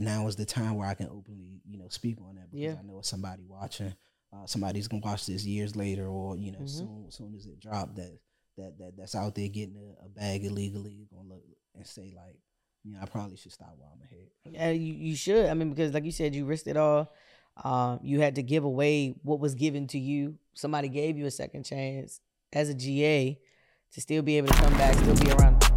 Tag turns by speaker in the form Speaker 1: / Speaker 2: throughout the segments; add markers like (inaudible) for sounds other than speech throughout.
Speaker 1: now is the time where I can openly, you know, speak on that because
Speaker 2: Yeah.
Speaker 1: I know it's somebody watching. Uh, somebody's gonna watch this years later, or you know,
Speaker 2: Mhm.
Speaker 1: soon soon as it dropped, that that that that's out there getting a, a bag illegally, gonna look and say like, you know, I probably should stop while I'm ahead.
Speaker 2: Yeah, you, you should. I mean, because like you said, you risked it all. Um, you had to give away what was given to you. Somebody gave you a second chance as a GA to still be able to come back, still be around.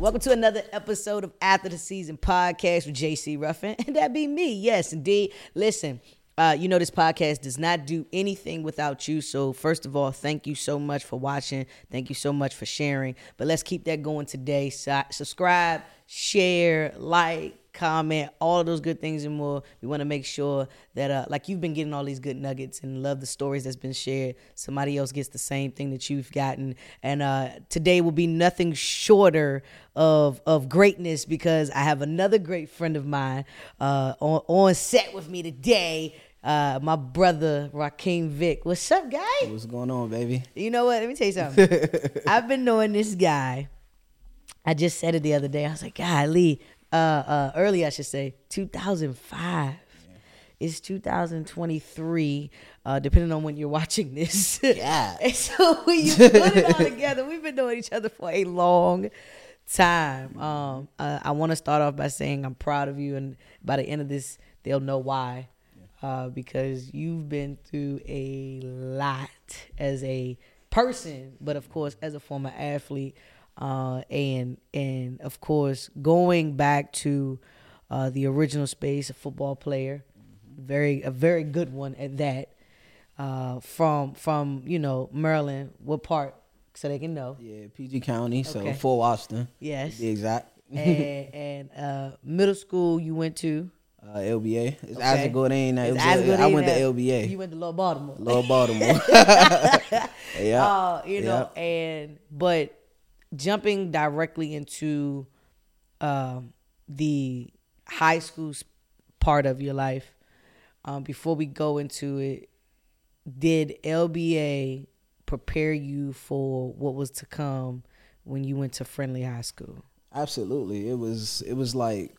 Speaker 2: Welcome to another episode of After the Season podcast with JC Ruffin, (laughs) and that be me. Yes, indeed. Listen, uh, you know this podcast does not do anything without you. So first of all, thank you so much for watching. Thank you so much for sharing. But let's keep that going today. So, subscribe, share, like, comment, all of those good things and more. We want to make sure that, uh, like you've been getting all these good nuggets and love the stories that's been shared. Somebody else gets the same thing that you've gotten. And uh, today will be nothing shorter of of greatness because I have another great friend of mine uh, on on set with me today. Uh, my brother Rakeem Vick. What's up, guy?
Speaker 1: What's going on, baby?
Speaker 2: You know what? Let me tell you something. (laughs) I've been knowing this guy. I just said it the other day. I was like, golly, uh, uh, early, I should say, 2005. It's 2023, uh, depending on when you're watching this.
Speaker 1: Yeah. (laughs)
Speaker 2: and so when you put it all together, we've been knowing each other for a long time. Um, uh, I want to start off by saying I'm proud of you, and by the end of this, they'll know why. Uh, because you've been through a lot as a person, but of course as a former athlete, uh, and and of course going back to uh, the original space, a football player, very a very good one at that. Uh, from from you know Maryland, what part? So they can know.
Speaker 1: Yeah, PG County, so
Speaker 2: Okay.
Speaker 1: Fort Washington,
Speaker 2: Yes.
Speaker 1: to be exact. (laughs)
Speaker 2: and and uh, middle school you went to.
Speaker 1: Uh, LBA. It's
Speaker 2: Okay.
Speaker 1: Isaac Gourdine.
Speaker 2: It's
Speaker 1: was
Speaker 2: Isaac
Speaker 1: I went to LBA.
Speaker 2: You went to Lower Baltimore.
Speaker 1: Lower Baltimore. (laughs) (laughs) yeah.
Speaker 2: Uh, you know, and but jumping directly into um, the high school part of your life, um, before we go into it, did LBA prepare you for what was to come when you went to Friendly High School?
Speaker 1: Absolutely. It was it was like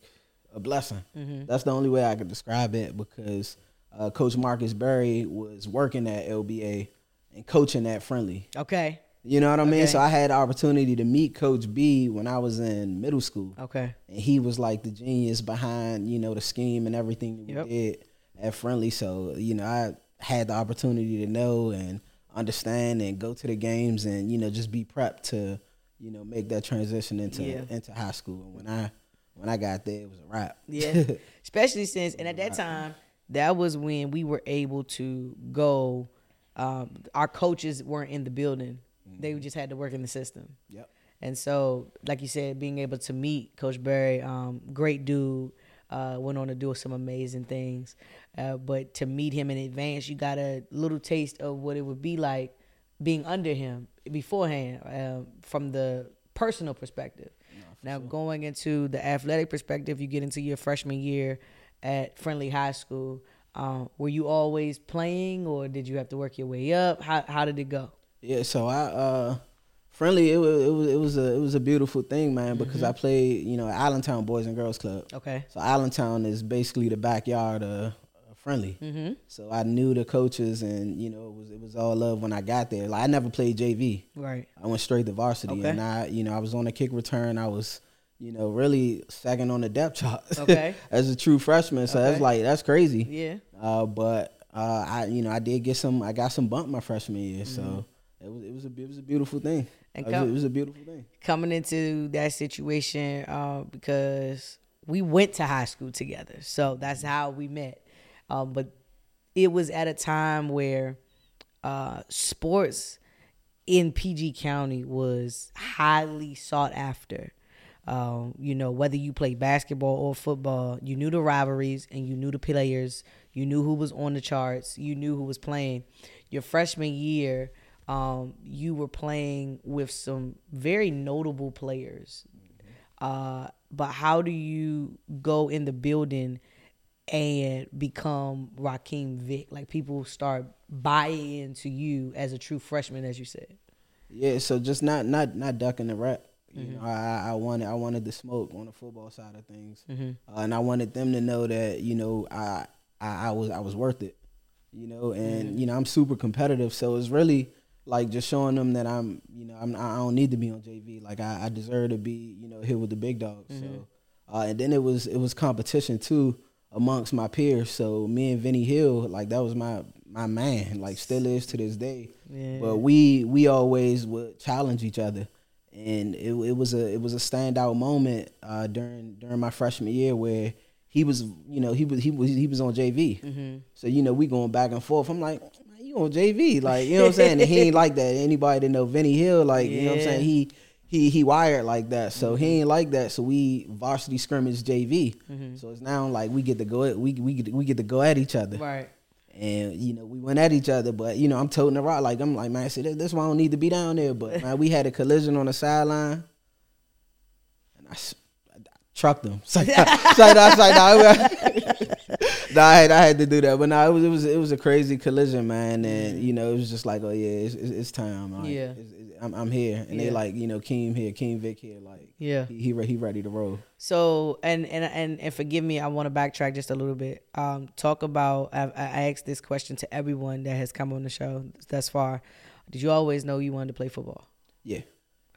Speaker 1: a blessing.
Speaker 2: Mm-hmm.
Speaker 1: That's the only way I could describe it because uh, Coach Marcus Berry was working at LBA and coaching at Friendly.
Speaker 2: Okay.
Speaker 1: You know what I mean?
Speaker 2: Okay.
Speaker 1: So I had the opportunity to meet Coach B when I was in middle school.
Speaker 2: Okay.
Speaker 1: And he was like the genius behind, you know, the scheme and everything that we did at Friendly. So, you know, I had the opportunity to know and understand and go to the games and, you know, just be prepped to, you know, make that transition into
Speaker 2: Yeah.
Speaker 1: into high school. And when I when I got there it was a wrap.
Speaker 2: Yeah. (laughs) Especially since, and at that time, that was when we were able to go. Um, our coaches weren't in the building; they just had to work in the system.
Speaker 1: Yep.
Speaker 2: And so, like you said, being able to meet Coach Barry, um, great dude, uh, went on to do some amazing things. Uh, but to meet him in advance, you got a little taste of what it would be like being under him beforehand um, from the personal perspective. now, going into the athletic perspective, you get into your freshman year at Friendly High School. Um, were you always playing, or did you have to work your way up? How how did it go?
Speaker 1: Yeah, so I uh friendly it was it was it was a it was a beautiful thing, man, because
Speaker 2: Mm-hmm.
Speaker 1: I played, you know, Allentown Boys and Girls Club.
Speaker 2: Okay.
Speaker 1: So Allentown is basically the backyard of friendly.
Speaker 2: Mm-hmm.
Speaker 1: So I knew the coaches and you know it was it was all love when I got there. Like I never played JV.
Speaker 2: Right.
Speaker 1: I went straight to varsity
Speaker 2: Okay.
Speaker 1: and I you know I was on the kick return. I was you know really second on the depth chart. (laughs)
Speaker 2: Okay.
Speaker 1: As a true freshman, so that's like that's crazy.
Speaker 2: Yeah.
Speaker 1: Uh, but uh, I you know I did get some I got some bump my freshman year,
Speaker 2: Mm-hmm.
Speaker 1: so it was it was a it was a beautiful thing.
Speaker 2: And
Speaker 1: it, was a,
Speaker 2: come-
Speaker 1: it was a beautiful thing.
Speaker 2: coming into that situation uh, because we went to high school together. So that's how we met. Um, but it was at a time where uh, sports in PG County was highly sought after. Um, you know, whether you played basketball or football, you knew the rivalries and you knew the players. You knew who was on the charts. You knew who was playing. Your freshman year, um, you were playing with some very notable players. Uh, but how do you go in the building and become Rakeem Vick? Like people start buying into you as a true freshman, as you said.
Speaker 1: Yeah, so just not not not ducking the rep. You
Speaker 2: Mm-hmm.
Speaker 1: know, I, I wanted I wanted the smoke on the football side of things,
Speaker 2: Mm-hmm.
Speaker 1: uh, and I wanted them to know that you know I I, I was I was worth it. You know, and
Speaker 2: Mm-hmm.
Speaker 1: you know I'm super competitive, so it's really like just showing them that I'm you know I'm I don't need to be on JV. Like I, I deserve to be you know here with the big dogs.
Speaker 2: Mm-hmm.
Speaker 1: So, uh, and then it was it was competition too amongst my peers. So me and Vinny Hill, like that was my my man, like still is to this day.
Speaker 2: Yeah.
Speaker 1: But we we always would challenge each other, and it, it was a it was a standout moment uh, during during my freshman year where he was you know he was he was he was on JV.
Speaker 2: Mm-hmm.
Speaker 1: So you know we going back and forth. I'm like, you on JV? Like you know what I'm saying? And he ain't like that. Anybody that know Vinny Hill, like you know what I'm saying? He he he wired like that. So he mm-hmm. ain't like that. So we varsity scrimmage JV. Mm-hmm. So it's now like we get to go at we we get we get to go at each other.
Speaker 2: Right.
Speaker 1: And you know we went at each other, but you know I'm toting the rock like I'm like man, see that, that's why I don't need to be down there. But man, we had a collision on the sideline, and I trucked him. (laughs) (laughs) It's like, it's like, it's like, (laughs) nah, I- had, I had to do that, but no, it was it was it was a crazy collision, man, and you know it was just like, oh yeah, it's, it's, it's time. Like,
Speaker 2: Yeah.
Speaker 1: it's, I'm, I'm here, and
Speaker 2: Yeah.
Speaker 1: they like, you know, Keem here, Keem Vick here, like,
Speaker 2: Yeah.
Speaker 1: he he, re- he ready to roll.
Speaker 2: So and and and and forgive me, I want to backtrack just a little bit. Um, talk about I, I asked this question to everyone that has come on the show thus far. Did you always know you wanted to play football?
Speaker 1: Yeah,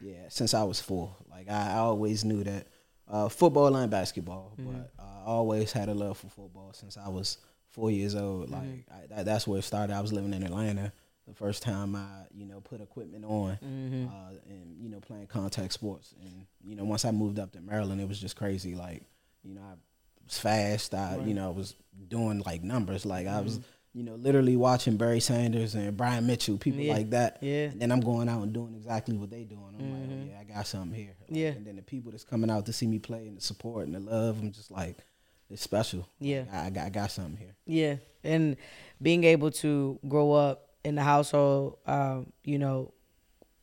Speaker 1: yeah. Since I was four, like I, I always knew that uh, football and basketball, but I always had a love for football since I was four years old. Like I, that, that's where it started. I was living in Atlanta the first time I, you know, put equipment on, uh, and you know, playing contact sports. And you know, once I moved up to Maryland, it was just crazy. Like, you know, I was fast. I, you know, I was doing like numbers. Like I was. You know, literally watching Barry Sanders and Brian Mitchell, people
Speaker 2: Yeah.
Speaker 1: like that.
Speaker 2: Yeah.
Speaker 1: And then I'm going out and doing exactly what they're doing. I'm like, oh yeah, I got something here. Like,
Speaker 2: Mm-hmm. Yeah.
Speaker 1: And then the people that's coming out to see me play and the support and the love, I'm just like, it's special.
Speaker 2: Yeah.
Speaker 1: I, I got I got something here.
Speaker 2: Yeah, and being able to grow up in the household, um, you know,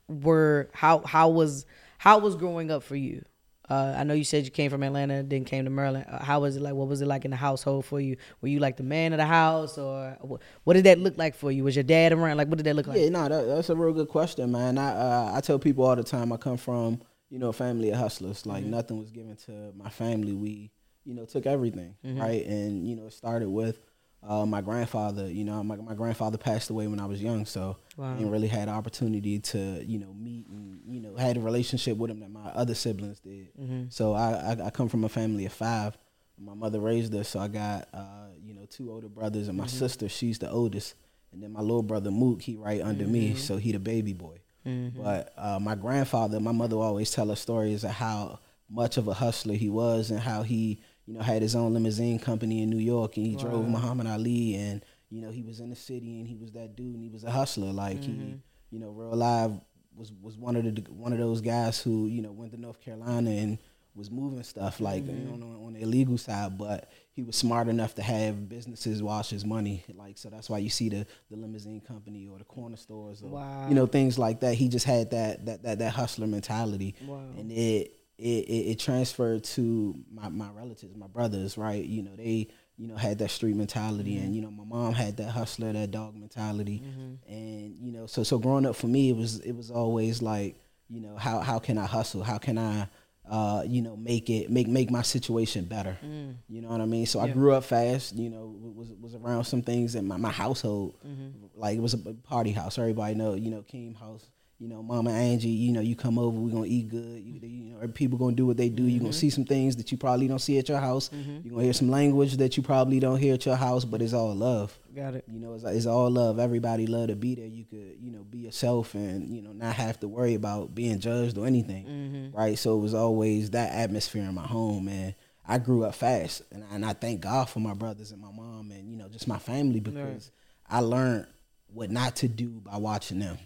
Speaker 2: were how how was how was growing up for you? Uh, I know you said you came from Atlanta, then came to Maryland. Uh, how was it like? What was it like in the household for you? Were you like the man of the house, or wh- what did that look like for you? Was your dad around? Like, what did that look like?
Speaker 1: Yeah, no, that, that's a real good question, man. I uh, I tell people all the time I come from you know a family of hustlers. Like
Speaker 2: Mm-hmm.
Speaker 1: nothing was given to my family. We you know took everything
Speaker 2: Mm-hmm.
Speaker 1: right, and you know it started with uh, my grandfather. You know my my grandfather passed away when I was young, so
Speaker 2: Wow.
Speaker 1: I didn't really had opportunity to you know meet and you know had a relationship with him that my other siblings did.
Speaker 2: Mm-hmm.
Speaker 1: So I, I I come from a family of five. My mother raised us, so I got uh, you know two older brothers, and my
Speaker 2: Mm-hmm.
Speaker 1: sister she's the oldest, and then my little brother Mook he right under
Speaker 2: Mm-hmm.
Speaker 1: me, so he the baby boy. But uh, my grandfather, my mother always tell us stories of how much of a hustler he was, and how he you know had his own limousine company in New York, and he drove Muhammad Ali, and you know he was in the city, and he was that dude, and he was a hustler, like he mm-hmm. you know real live was was one of the one of those guys who you know went to North Carolina and was moving stuff like you mm-hmm. know, on, on the illegal side, but he was smart enough to have businesses wash his money. Like so, that's why you see the, the limousine company or the corner stores or
Speaker 2: Wow.
Speaker 1: you know things like that. He just had that that that, that hustler mentality,
Speaker 2: Wow.
Speaker 1: and it, it it it transferred to my my relatives, my brothers. Right, you know they you know had that street mentality, and mm-hmm. you know my mom had that hustler, that dog mentality, mm-hmm. and you know so so growing up for me, it was it was always like you know how how can I hustle? How can I uh, you know, make it make make my situation better. Mm. You know what I mean? So I grew up fast. You know, was was around some things in my, my household. Mm-hmm. Like it was a party house. Everybody know. You know, Keem house. You know, Mama Angie. You know, you come over, we're gonna eat good. You, you know, people gonna do what they do. You gonna mm-hmm. see some things that you probably don't see at your house. Mm-hmm. You gonna hear some language that you probably don't hear at your house. But it's all love.
Speaker 2: Got it.
Speaker 1: You know, it's, it's all love. Everybody love to be there. You could, you know, be yourself and you know not have to worry about being judged or anything, mm-hmm. right? So it was always that atmosphere in my home, and I grew up fast, and and I thank God for my brothers and my mom and you know just my family because I learned what not to do by watching them.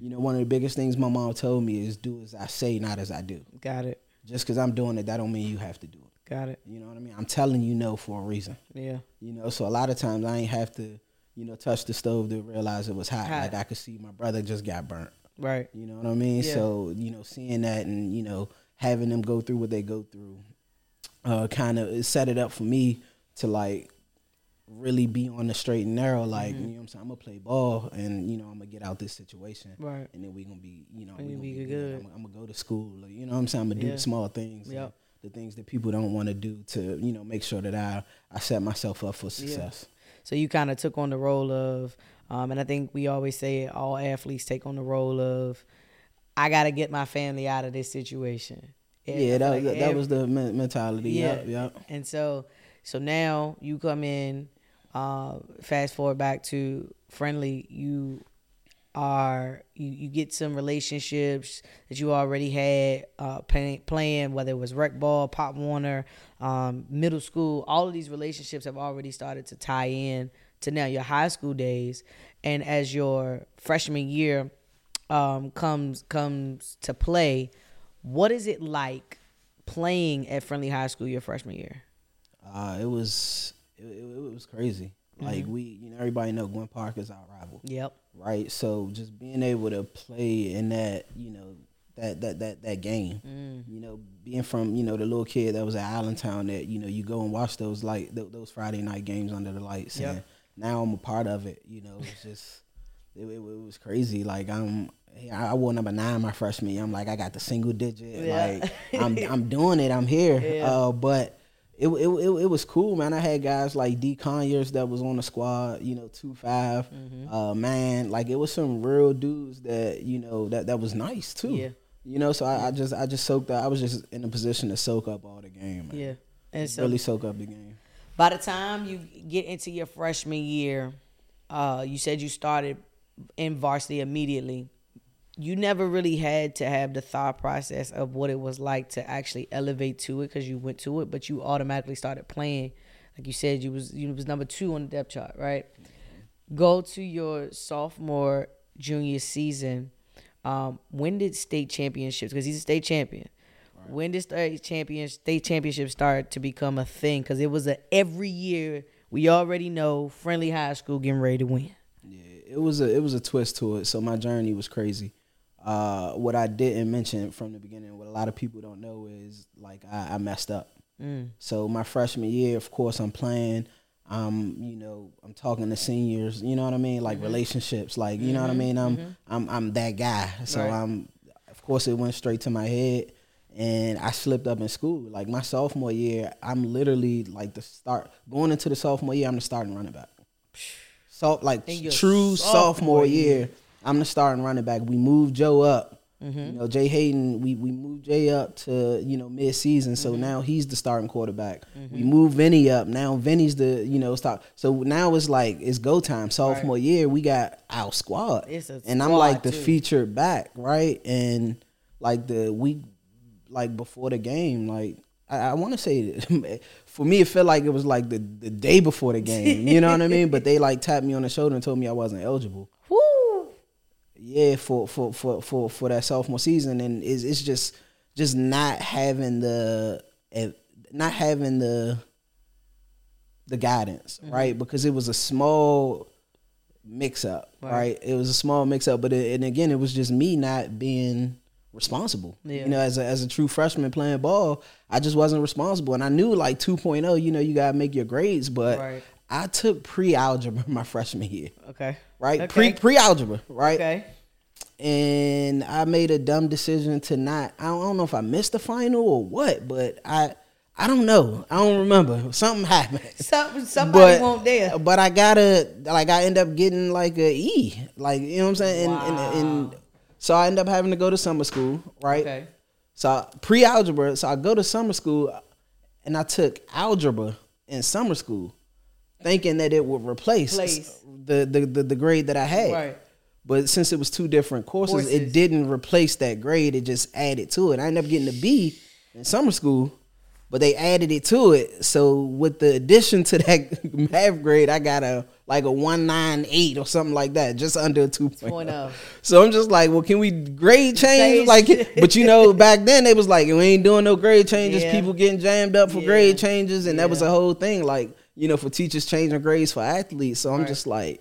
Speaker 1: You know, one of the biggest things my mom told me is do as I say, not as I do.
Speaker 2: Got it.
Speaker 1: Just because I'm doing it, that don't mean you have to do it.
Speaker 2: Got it.
Speaker 1: You know what I mean? I'm telling you no for a reason.
Speaker 2: Yeah.
Speaker 1: You know, so a lot of times I ain't have to, you know, touch the stove to realize it was hot.
Speaker 2: Hot.
Speaker 1: Like I could see my brother just got burnt.
Speaker 2: Right.
Speaker 1: You know what I mean?
Speaker 2: Yeah.
Speaker 1: So, you know, seeing that and, you know, having them go through what they go through, uh, kind of set it up for me to like really be on the straight and narrow. Like
Speaker 2: Mm-hmm.
Speaker 1: you know, what I'm saying I'm gonna play ball, and you know, I'm gonna get out this situation,
Speaker 2: Right.
Speaker 1: And then we gonna be, you know,
Speaker 2: We gonna be good.
Speaker 1: good. I'm, I'm gonna go to school. like, You know, what I'm saying I'm gonna do
Speaker 2: Yeah.
Speaker 1: the small things,
Speaker 2: Yep.
Speaker 1: the things that people don't want to do to, you know, make sure that I I set myself up for success.
Speaker 2: So you kind of took on the role of, um, and I think we always say it, all athletes take on the role of, I got to get my family out of this situation. And
Speaker 1: Yeah, that
Speaker 2: like
Speaker 1: was that
Speaker 2: every-
Speaker 1: was the mentality.
Speaker 2: Yeah.
Speaker 1: Yep, yep.
Speaker 2: And so, so now you come in. Uh, fast forward back to friendly. You are you, you get some relationships that you already had uh, playing, playing whether it was rec ball, pop Warner, um, middle school. All of these relationships have already started to tie in to now your high school days. And as your freshman year um, comes comes to play, what is it like playing at Friendly High School your freshman year?
Speaker 1: Uh, it was it, it, it was crazy. Like
Speaker 2: Mm-hmm.
Speaker 1: we, you know, everybody know Gwynn Park is our rival.
Speaker 2: Yep.
Speaker 1: right? So just being able to play in that, you know, that that that that game,
Speaker 2: Mm.
Speaker 1: you know, being from you know the little kid that was at Allentown that you know you go and watch those like th- those Friday night games under the lights,
Speaker 2: Yep.
Speaker 1: and now I'm a part of it. You know, it's just it, it, it was crazy. Like I'm. I I wore number nine my freshman year. I'm like I got the single digit.
Speaker 2: Yeah.
Speaker 1: Like I'm (laughs) I'm doing it. I'm here.
Speaker 2: Yeah.
Speaker 1: Uh, but it, it, it, it was cool, man. I had guys like D Conyers that was on the squad, you know, two five,
Speaker 2: Mm-hmm.
Speaker 1: uh, man. Like it was some real dudes that you know that that was nice too.
Speaker 2: Yeah.
Speaker 1: You know, so I, I just I just soaked up. I was just in a position to soak up all the game. Man.
Speaker 2: Yeah. And so
Speaker 1: really soak up the game.
Speaker 2: by the time you get into your freshman year, uh, you said you started in varsity immediately. You never really had to have the thought process of what it was like to actually elevate to it because you went to it, but you automatically started playing. Like you said, you was you was number two on the depth chart, right? Go to your sophomore junior season. Um, when did state championships? Because he's a state champion. When did state champion state championships start to become a thing? Because it was a every year. We already know friendly high school getting ready to win.
Speaker 1: Yeah, it was a it was a twist to it. So my journey was crazy. Uh, what I didn't mention from the beginning, what a lot of people don't know is like I, I messed up.
Speaker 2: Mm.
Speaker 1: So my freshman year, of course, I'm playing. Um, you know, I'm talking to seniors. You know what I mean?
Speaker 2: Mm-hmm.
Speaker 1: Like relationships. Like you know what I mean? I'm I'm I'm that guy. So
Speaker 2: Right.
Speaker 1: I'm. Of course, it went straight to my head, and I slipped up in school. Like my sophomore year, I'm literally like the start going into the sophomore year. I'm the starting running back. So like true
Speaker 2: sophomore
Speaker 1: sophomore
Speaker 2: year.
Speaker 1: year, I'm the starting running back. We moved Joe up.
Speaker 2: Mm-hmm.
Speaker 1: You know, Jay Hayden, we, we moved Jay up to, you know, mid season. So
Speaker 2: Mm-hmm.
Speaker 1: now he's the starting quarterback. We moved Vinny up. Now Vinny's the, you know, stop. So now it's like it's go time. Sophomore year, we got our squad. And I'm like the
Speaker 2: too.
Speaker 1: featured back, right? And like the week like before the game, like I, I want to say (laughs) for me, it felt like it was like the, the day before the game. You know what I mean? But they like tapped me on the shoulder and told me I wasn't eligible. Yeah, for for for for, for that sophomore season, and it's, it's just just not having the eh, not having the the guidance,
Speaker 2: Mm-hmm.
Speaker 1: right? Because it was a small mix up,
Speaker 2: Right.
Speaker 1: right. It was a small mix up, but it, and again, it was just me not being responsible.
Speaker 2: Yeah.
Speaker 1: You know, as a as a true freshman playing ball, I just wasn't responsible, and I knew like 2.0, you know, you gotta make your grades, but
Speaker 2: Right.
Speaker 1: I took pre algebra (laughs) my freshman year,
Speaker 2: Okay.
Speaker 1: right?
Speaker 2: Okay.
Speaker 1: Pre pre algebra, right?
Speaker 2: Okay.
Speaker 1: and I made a dumb decision to not. I don't, know if I missed the final or what, but I I don't know. I don't remember. Something (laughs) happened.
Speaker 2: Some, somebody won't dare.
Speaker 1: But I gotta like I end up getting like a E. Like you know what I'm saying? And, and, and so I end up having to go to summer school, right?
Speaker 2: Okay.
Speaker 1: So pre algebra. So I go to summer school, and I took algebra in summer school, thinking that it would replace
Speaker 2: Place.
Speaker 1: the, the the the grade that I had.
Speaker 2: Right.
Speaker 1: But since it was two different courses,
Speaker 2: Courses.
Speaker 1: it didn't replace that grade. It just added to it. I ended up getting a B in summer school, but they added it to it. So with the addition to (laughs) that math grade, I got a like a one nine eight or something like that, just under a two point
Speaker 2: 2.0.
Speaker 1: So I'm just like, well, can we grade change? Like, (laughs) but you know, back then they was like, we ain't doing no grade changes.
Speaker 2: Yeah.
Speaker 1: People getting jammed up for
Speaker 2: Yeah.
Speaker 1: grade changes, and that was
Speaker 2: Yeah.
Speaker 1: a whole thing. Like, you know, for teachers changing grades for athletes. So I'm
Speaker 2: Right.
Speaker 1: just like,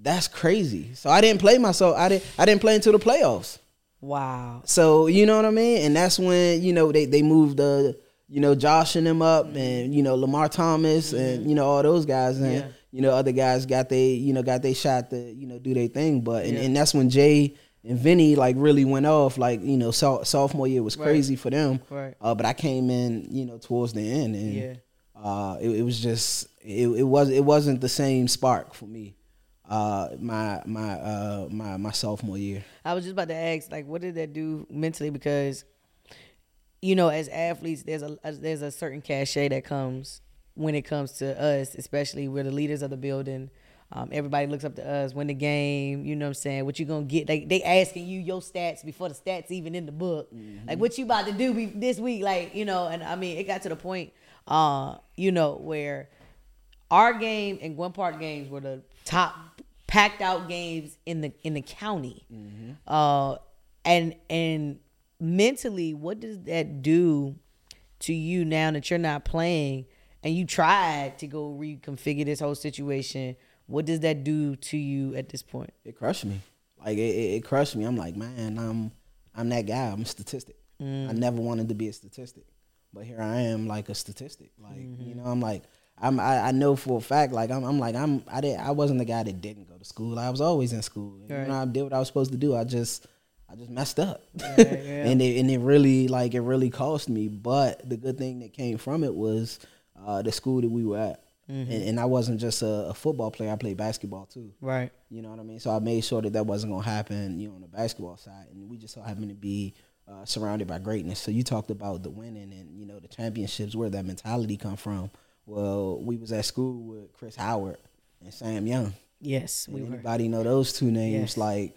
Speaker 1: that's crazy. So I didn't play myself. I didn't. I didn't play until the playoffs.
Speaker 2: Wow.
Speaker 1: So you know what I mean. And that's when you know they they moved the you know, joshing them up, and you know Lamar Thomas, and you know all those guys, and
Speaker 2: Mm-hmm. Yeah.
Speaker 1: you know other guys got they you know got they shot to you know do their thing, but and,
Speaker 2: Yeah.
Speaker 1: and that's when Jay and Vinny like really went off. Like you know, so, sophomore year was
Speaker 2: Right.
Speaker 1: crazy for them.
Speaker 2: Right.
Speaker 1: Uh, but I came in, you know, towards the end, and
Speaker 2: Yeah.
Speaker 1: Uh, it, it was just it, it was it wasn't the same spark for me. Uh, my my uh my my sophomore year.
Speaker 2: I was just about to ask, like, what did that do mentally? Because, you know, as athletes, there's a there's a certain cachet that comes when it comes to us, especially we're the leaders of the building. Um, everybody looks up to us, win the game. You know what I'm saying? What you gonna get? They they asking you your stats before the stats even in the book. Like what you about to do be, this week? Like you know, and I mean, it got to the point, uh, you know, where our game and Gwynn Park games were the top packed out games in the in the county. Uh, and and mentally, what does that do to you now that you're not playing and you tried to go reconfigure this whole situation? What does that do to you at this point?
Speaker 1: It crushed me. Like it, it, it crushed me. I'm like, man, I'm I'm that guy. I'm a statistic. I never wanted to be a statistic, but here I am, like a statistic. Like you know, I'm like. I'm, I, I know for a fact, like I'm, I'm like I'm, I did, I wasn't the guy that didn't go to school. I was always in school. And,
Speaker 2: Right.
Speaker 1: You know, I did what I was supposed to do. I just, I just messed up, (laughs)
Speaker 2: yeah.
Speaker 1: and it, and it really, like, it really cost me. But the good thing that came from it was uh, the school that we were at,
Speaker 2: Mm-hmm.
Speaker 1: and, and I wasn't just a, a football player. I played basketball too.
Speaker 2: Right.
Speaker 1: You know what I mean? So I made sure that that wasn't gonna happen, you know, on the basketball side, and we just so happened to be uh, surrounded by greatness. So you talked about the winning and you know the championships, where that mentality come from. Well, we was at school with Chris Howard and Sam Young.
Speaker 2: Yes, we
Speaker 1: And
Speaker 2: were.
Speaker 1: know those two names?
Speaker 2: Yes.
Speaker 1: Like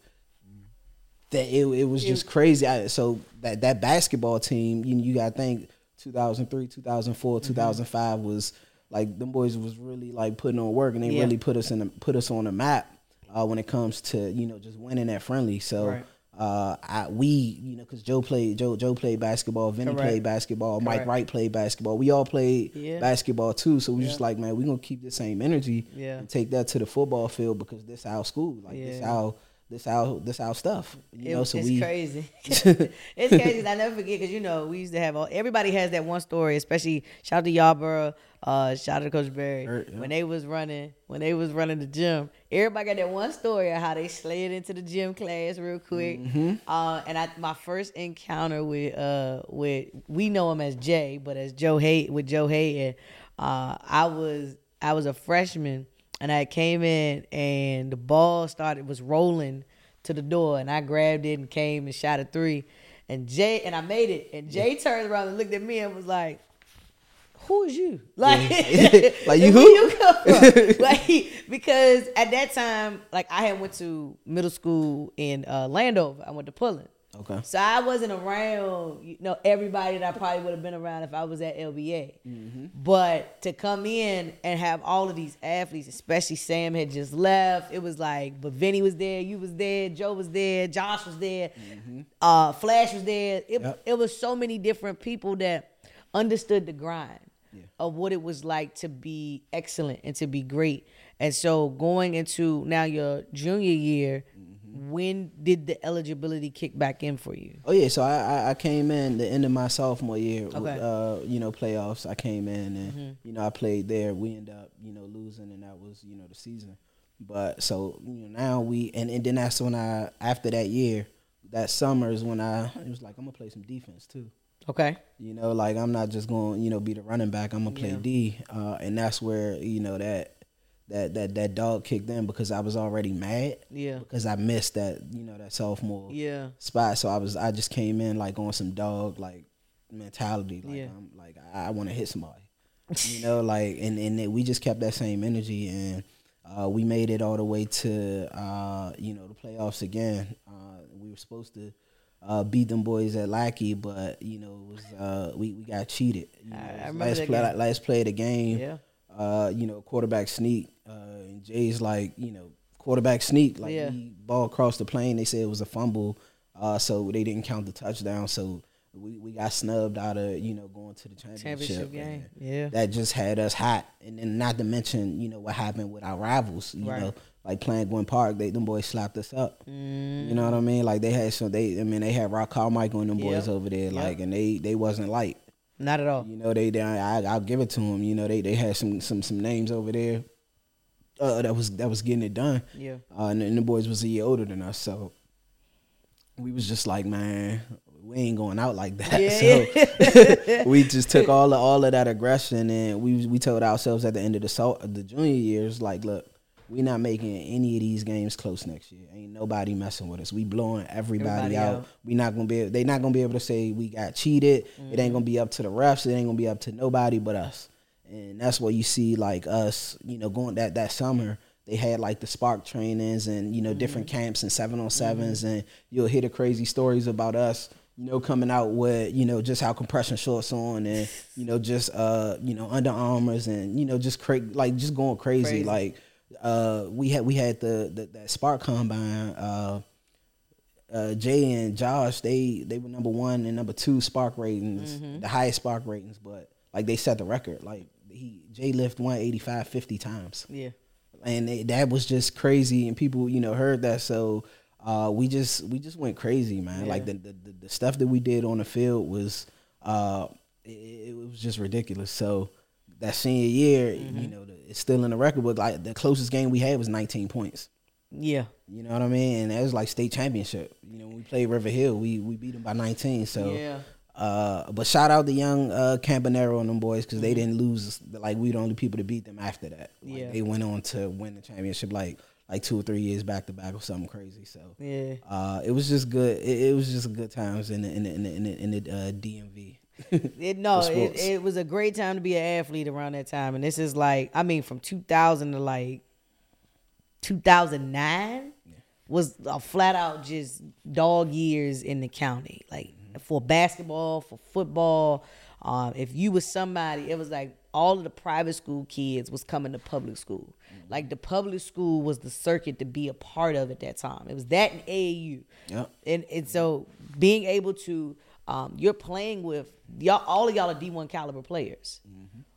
Speaker 1: that, it, it was just crazy. I, so that that basketball team, you you got to think 2003, 2004,
Speaker 2: Mm-hmm.
Speaker 1: 2005 was like them boys was really like putting on work, and they
Speaker 2: Yeah.
Speaker 1: really put us in the, put us on the map uh, when it comes to you know just winning that friendly. So.
Speaker 2: Right.
Speaker 1: Uh, I, we, you know, because Joe played, Joe, Joe played basketball, Vinny
Speaker 2: Correct.
Speaker 1: played basketball, Mike Wright played basketball. We all played
Speaker 2: Yeah.
Speaker 1: basketball too. So we just like, man, we're gonna keep the same energy
Speaker 2: Yeah.
Speaker 1: and take that to the football field because this our school, like this
Speaker 2: Yeah.
Speaker 1: our this our this our stuff. You
Speaker 2: It-
Speaker 1: know, so
Speaker 2: it's
Speaker 1: we
Speaker 2: crazy. (laughs) (laughs) it's crazy. I never forget because you know we used to have all. Everybody has that one story, especially shout out to Yarborough, uh, shout out to Coach Barry
Speaker 1: yeah.
Speaker 2: when they was running when they was running the gym. Everybody got that one story of how they slid into the gym class real quick.
Speaker 1: Mm-hmm.
Speaker 2: Uh, and I my first encounter with uh with we know him as Jay, but as Joe Hay with Joe Hayden, uh, I was I was a freshman and I came in and the ball started was rolling to the door and I grabbed it and came and shot a three. And Jay and I made it. And Jay turned around and looked at me and was like, Who is you? Like, (laughs) (laughs)
Speaker 1: Like, you who?
Speaker 2: you come from? (laughs) like because at that time, like I had went to middle school in uh, Landover. I went to Pullen.
Speaker 1: Okay.
Speaker 2: So I wasn't around, you know, everybody that I probably would have been around if I was at LBA.
Speaker 1: Mm-hmm.
Speaker 2: But to come in and have all of these athletes, especially Sam had just left, it was like, but Vinny was there, you was there, Joe was there, Josh was there, uh, Flash was there. It,
Speaker 1: Mm-hmm. Yep.
Speaker 2: it was so many different people that understood the grind of what it was like to be excellent and to be great. And so going into now your junior year,
Speaker 1: Mm-hmm.
Speaker 2: When did the eligibility kick back in for you?
Speaker 1: Oh yeah, so I, I I came in the end of my sophomore year.
Speaker 2: Okay.
Speaker 1: Uh, you know, playoffs. I came in and
Speaker 2: Mm-hmm.
Speaker 1: you know I played there. We end up you know losing, and that was you know the season. But so you know now we and, and then that's when I after that year, that summer is when I it was like I'm gonna play some defense too.
Speaker 2: Okay.
Speaker 1: You know, like I'm not just going, to you know, be the running back. I'm gonna play
Speaker 2: Yeah.
Speaker 1: D, uh, and that's where you know that that that that dog kicked in because I was already mad.
Speaker 2: Yeah.
Speaker 1: Because I missed that, you know, that sophomore
Speaker 2: Yeah.
Speaker 1: spot. So I was, I just came in like on some dog like mentality. Like
Speaker 2: Yeah.
Speaker 1: I'm like I, I want to hit somebody. you know, (laughs) like and and then we just kept that same energy and. Uh, we made it all the way to uh, you know the playoffs again. Uh, we were supposed to uh, beat them boys at Lackey, but you know it was uh, we we got cheated. You know,
Speaker 2: I- I remember
Speaker 1: last play
Speaker 2: game.
Speaker 1: last play of the game.
Speaker 2: Yeah.
Speaker 1: Uh, you know quarterback sneak uh, and Jay's like you know quarterback sneak like
Speaker 2: Yeah.
Speaker 1: he ball across the plane. They said it was a fumble, uh, so they didn't count the touchdown. So we, we got snubbed out of you know going to the championship,
Speaker 2: Championship game. Yeah.
Speaker 1: That just had us hot, and then not to mention you know what happened with our rivals. You
Speaker 2: Right.
Speaker 1: know, like playing Gwynn Park, they them boys slapped us up.
Speaker 2: Mm.
Speaker 1: You know what I mean? Like they had some. They I mean they had Rock Carmichael and them boys over there.
Speaker 2: Yep.
Speaker 1: Like and they they wasn't light.
Speaker 2: Not at all.
Speaker 1: You know, they, they I, I'll give it to them. You know, they they had some some some names over there. Uh, that was that was getting it done.
Speaker 2: Yeah.
Speaker 1: Uh, and, and the boys was a year older than us, so we was just like, man, we ain't going out like that. (laughs)
Speaker 2: Yeah.
Speaker 1: So (laughs) we just took all of, all of that aggression and we we told ourselves at the end of the so, the junior years, like, look, we not making any of these games close next year. Ain't nobody messing with us. We blowing everybody,
Speaker 2: Everybody
Speaker 1: out.
Speaker 2: out.
Speaker 1: We not gonna be. They not gonna be able to say we got cheated. It
Speaker 2: Mm-hmm.
Speaker 1: ain't gonna be up to the refs. It ain't gonna be up to nobody but us. And that's what you see, like us, you know, going that that summer. They had like the spark trainings and you know different
Speaker 2: Mm-hmm.
Speaker 1: camps and seven on 7s and you'll hear the crazy stories about us, you know, coming out with you know just how compression shorts on and you know just uh you know Under Armours and you know just cra- like just going crazy.
Speaker 2: Crazy.
Speaker 1: like uh we had we had the, the that spark combine uh uh, Jay and Josh, they they were number one and number two spark ratings,
Speaker 2: Mm-hmm.
Speaker 1: the highest spark ratings, but like they set the record. Like he Jay lift 185 50 times.
Speaker 2: Yeah.
Speaker 1: And that was just crazy and people, you know, heard that so uh, we just we just went crazy, man. Like the, the the stuff that we did on the field was uh it, it was just ridiculous. So that senior year,
Speaker 2: Mm-hmm.
Speaker 1: you know, the, it's still in the record book. Like the closest game we had was 19 points.
Speaker 2: Yeah.
Speaker 1: You know what I mean? And that was like state championship. You know, when we played River Hill, we we beat them by 19. So,
Speaker 2: Yeah.
Speaker 1: Uh, but shout out the young uh, Campanero and them boys because
Speaker 2: Mm-hmm.
Speaker 1: they didn't lose. Like we the only people to beat them after that. Like,
Speaker 2: Yeah.
Speaker 1: they went on to win the championship like like two or three years back to back or something crazy. So,
Speaker 2: Yeah.
Speaker 1: uh, it was just good. It, it was just good times in the in the in the, in the, in the uh, DMV. (laughs)
Speaker 2: It, no, it, it was a great time to be an athlete around that time, and this is like, I mean, from 2000 to like 2009 was a flat out just dog years in the county. Like for basketball, for football, um, if you was somebody, it was like all of the private school kids was coming to public school. Like the public school was the circuit to be a part of at that time. It was that and AAU.
Speaker 1: Yep.
Speaker 2: And and so being able to um, you're playing with y'all all of y'all are D1 caliber players.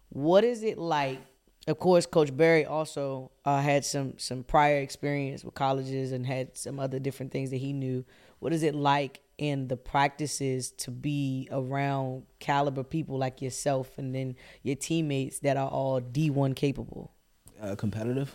Speaker 2: What is it like? Of course, Coach Barry also uh, had some some prior experience with colleges and had some other different things that he knew. What is it like in the practices to be around caliber people like yourself and then your teammates that are all D1 capable?
Speaker 1: uh, competitive,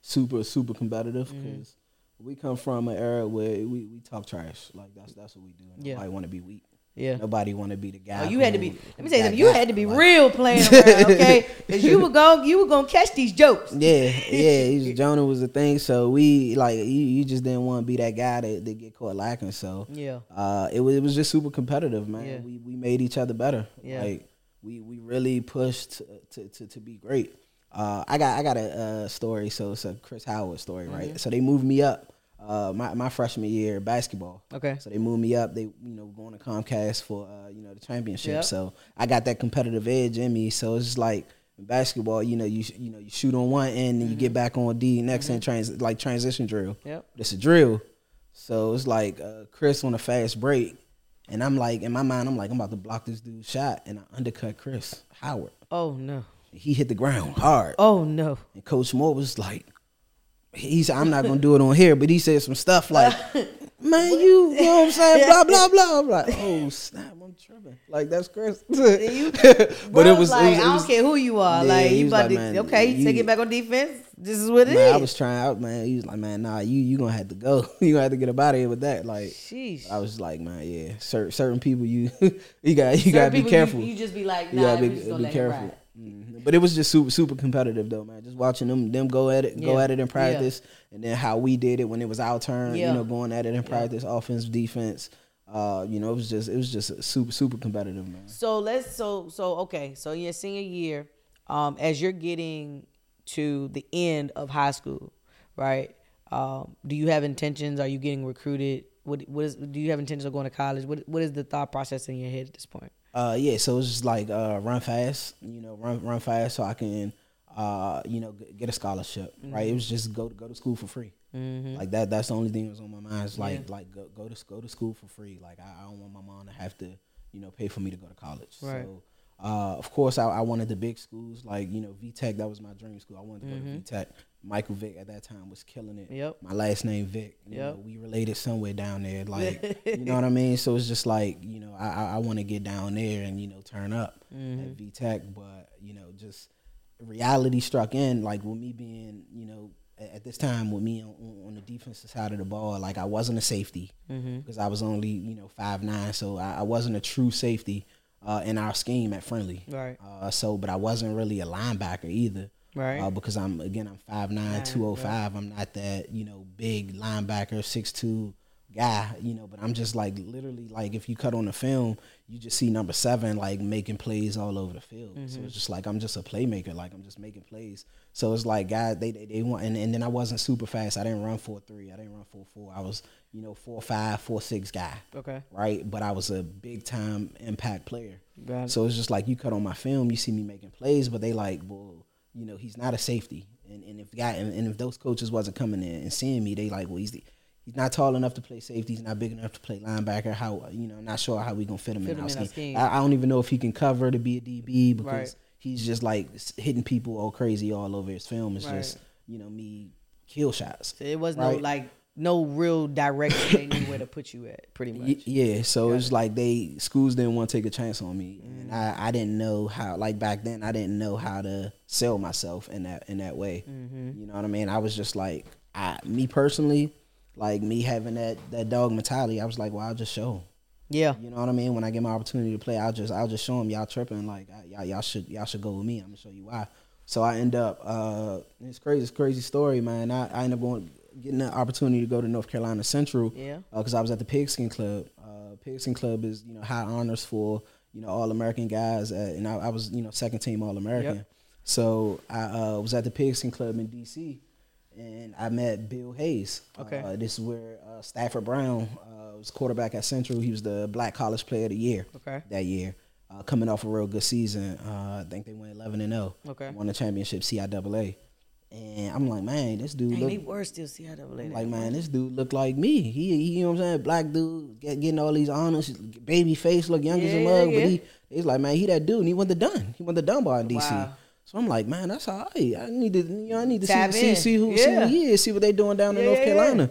Speaker 1: super super competitive
Speaker 2: Mm-hmm.
Speaker 1: because we come from an era where we, we talk trash. Like that's that's what we do.
Speaker 2: Yeah.
Speaker 1: Nobody want to be weak.
Speaker 2: Yeah.
Speaker 1: Nobody want to be the guy.
Speaker 2: Oh, you had to be. Let me say
Speaker 1: that
Speaker 2: something. You had to be
Speaker 1: Like,
Speaker 2: real playing around, (laughs) okay? Because you were going, you were gonna catch these jokes.
Speaker 1: Yeah, yeah. He's, Jonah was the thing. So we like you. You just didn't want to be that guy that, that get caught lacking. So
Speaker 2: Yeah.
Speaker 1: uh, it was it was just super competitive, man.
Speaker 2: Yeah.
Speaker 1: We we made each other better.
Speaker 2: Yeah.
Speaker 1: Like we we really pushed to to, to, to be great. Uh, I got I got a uh, story. So it's a Chris Howard story,
Speaker 2: Mm-hmm.
Speaker 1: right? So they moved me up. Uh, my, my freshman year basketball.
Speaker 2: Okay.
Speaker 1: So they moved me up. They you know going to Comcast for uh, you know the championship.
Speaker 2: Yep.
Speaker 1: So I got that competitive edge in me. So it's just like basketball, you know you you know you shoot on one end and you get back on D next end trans like transition drill.
Speaker 2: Yep.
Speaker 1: It's a drill. So it's like uh, Chris on a fast break, and I'm like in my mind I'm like I'm about to block this dude's shot, and I undercut Chris Howard.
Speaker 2: Oh no.
Speaker 1: He hit the ground hard,
Speaker 2: Oh no.
Speaker 1: and Coach Moore was like, he said I'm not gonna do it on here, but he said some stuff like, (laughs) man, you, you know what I'm saying, blah blah blah. I'm like, oh snap, I'm tripping. Like that's Chris. (laughs)
Speaker 2: You- (laughs)
Speaker 1: but it was,
Speaker 2: like,
Speaker 1: it was, it
Speaker 2: I don't care who you are.
Speaker 1: Yeah,
Speaker 2: like you about
Speaker 1: like,
Speaker 2: to
Speaker 1: man,
Speaker 2: okay,
Speaker 1: you-
Speaker 2: take it back on defense. This is what it is.
Speaker 1: Man, I was trying out, man. He was like, man, nah, you you gonna have to go. you gonna have to get up out of here with that. Like,
Speaker 2: Sheesh.
Speaker 1: I was like, man, yeah, certain certain people, you you got you
Speaker 2: Certain
Speaker 1: gotta be careful.
Speaker 2: You, you just be like,
Speaker 1: You gotta be,
Speaker 2: just gonna
Speaker 1: be careful. Mhm. But it was just super super competitive though, man. Just watching them them go at it, go at it in
Speaker 2: Yeah.
Speaker 1: practice, and then how we did it when it was our turn.
Speaker 2: Yeah.
Speaker 1: You know, going at it in practice, offense, defense. Uh, you know, it was just it was just super super competitive, man.
Speaker 2: So let's so so okay. So in your senior year, um, as you're getting to the end of high school, right? Um, do you have intentions? Are you getting recruited? What what is? Do you have intentions of going to college? What what is the thought process in your head at this point?
Speaker 1: Uh, yeah, so it's just like uh, run fast, you know, run run fast so I can, uh, you know, g- get a scholarship, right? It was just go go to school for free, like that. That's the only thing that was on my mind. It's like like go go to go to school for free. Like I, I don't want my mom to have to, you know, pay for me to go to college.
Speaker 2: Right.
Speaker 1: So Uh, of course, I, I wanted the big schools like you know VTech. That was my dream school. I wanted to
Speaker 2: Mm-hmm.
Speaker 1: go to VTech. Michael Vick at that time was killing it.
Speaker 2: Yep.
Speaker 1: My last name Vick. You
Speaker 2: Yep.
Speaker 1: know, we related somewhere down there. Like you (laughs) know what I mean. So it's just like you know I I, I want to get down there and you know turn up
Speaker 2: Mm-hmm.
Speaker 1: at VTech, but you know just reality struck in. Like with me being you know at, at this time with me on, on the defensive side of the ball, like I wasn't a safety
Speaker 2: Mm-hmm.
Speaker 1: because I was only you know five nine, so I, I wasn't a true safety uh, in our scheme at Friendly.
Speaker 2: Right.
Speaker 1: Uh, so, but I wasn't really a linebacker either.
Speaker 2: Right.
Speaker 1: Uh, because I'm again I'm 5'9",
Speaker 2: Nine,
Speaker 1: 205. I'm not that you know big linebacker, six two guy. You know, but I'm just like literally like if you cut on the film, you just see number seven like making plays all over the field. So
Speaker 2: Mm-hmm.
Speaker 1: it's just like I'm just a playmaker. Like I'm just making plays. So it's like guys they they, they want and, and then I wasn't super fast. I didn't run four three. I didn't run four four. I was you know four five, four six guy.
Speaker 2: Okay.
Speaker 1: Right, but I was a big time impact player.
Speaker 2: It.
Speaker 1: So it's just like you cut on my film, you see me making plays, but they like, well, you know, he's not a safety. And and if guy and, and if those coaches wasn't coming in and seeing me, they like, well, he's the, he's not tall enough to play safety. He's not big enough to play linebacker. How you know, not sure how we gonna fit him
Speaker 2: Fit
Speaker 1: in
Speaker 2: him
Speaker 1: our
Speaker 2: in our
Speaker 1: scheme.
Speaker 2: scheme.
Speaker 1: I, I don't even know if he can cover to be a DB because
Speaker 2: Right.
Speaker 1: he's just like hitting people all crazy all over his film. It's
Speaker 2: Right.
Speaker 1: just you know me kill shots.
Speaker 2: So it was no like no real direction (coughs) they knew where to put you at, pretty much.
Speaker 1: Yeah, so it's like they schools didn't want to take a chance on me,
Speaker 2: Mm.
Speaker 1: and I, I didn't know how. Like back then, I didn't know how to sell myself in that in that way.
Speaker 2: Mm-hmm.
Speaker 1: You know what I mean? I was just like, I me personally, like me having that that dog mentality. I was like, well, I'll just show 'em.
Speaker 2: Yeah.
Speaker 1: You know what I mean? When I get my opportunity to play, I'll just I'll just show them y'all tripping. Like I- y'all y'all should y'all should go with me. I'm gonna show you why. So I end up uh it's crazy, it's a crazy story, man. I, I end up going getting the opportunity to go to North Carolina Central.
Speaker 2: Yeah.
Speaker 1: Because I was at the Pigskin Club. Uh, Pigskin Club is you know high honors for you know all American guys, uh, and I, I was you know second team All American.
Speaker 2: Yep.
Speaker 1: So I uh, was at the Pigskin Club in D.C. and I met Bill Hayes.
Speaker 2: Okay.
Speaker 1: Uh, this is where uh, Stafford Brown uh, was quarterback at Central. He was the Black College Player of the Year
Speaker 2: Okay.
Speaker 1: that year. Uh, coming off a real good season, uh, I think they went eleven and zero.
Speaker 2: Okay.
Speaker 1: Won the championship CIAA, and I'm like, man, this dude
Speaker 2: Dang,
Speaker 1: look
Speaker 2: they were still CIAA.
Speaker 1: like, man, this dude look like me. He, he you know what I'm saying? Black dude get, getting all these honors, baby face, look young as a mug.
Speaker 2: yeah.
Speaker 1: But he, he's like, man, he that dude. And he went to Dunn. He went to Dunbar in DC.
Speaker 2: Wow.
Speaker 1: So I'm like, man, that's all right. I need to, you know, I need to see,
Speaker 2: Tap
Speaker 1: see,
Speaker 2: in.
Speaker 1: see who, see
Speaker 2: Yeah.
Speaker 1: who he is, see what they doing down in North
Speaker 2: yeah, yeah.
Speaker 1: Carolina.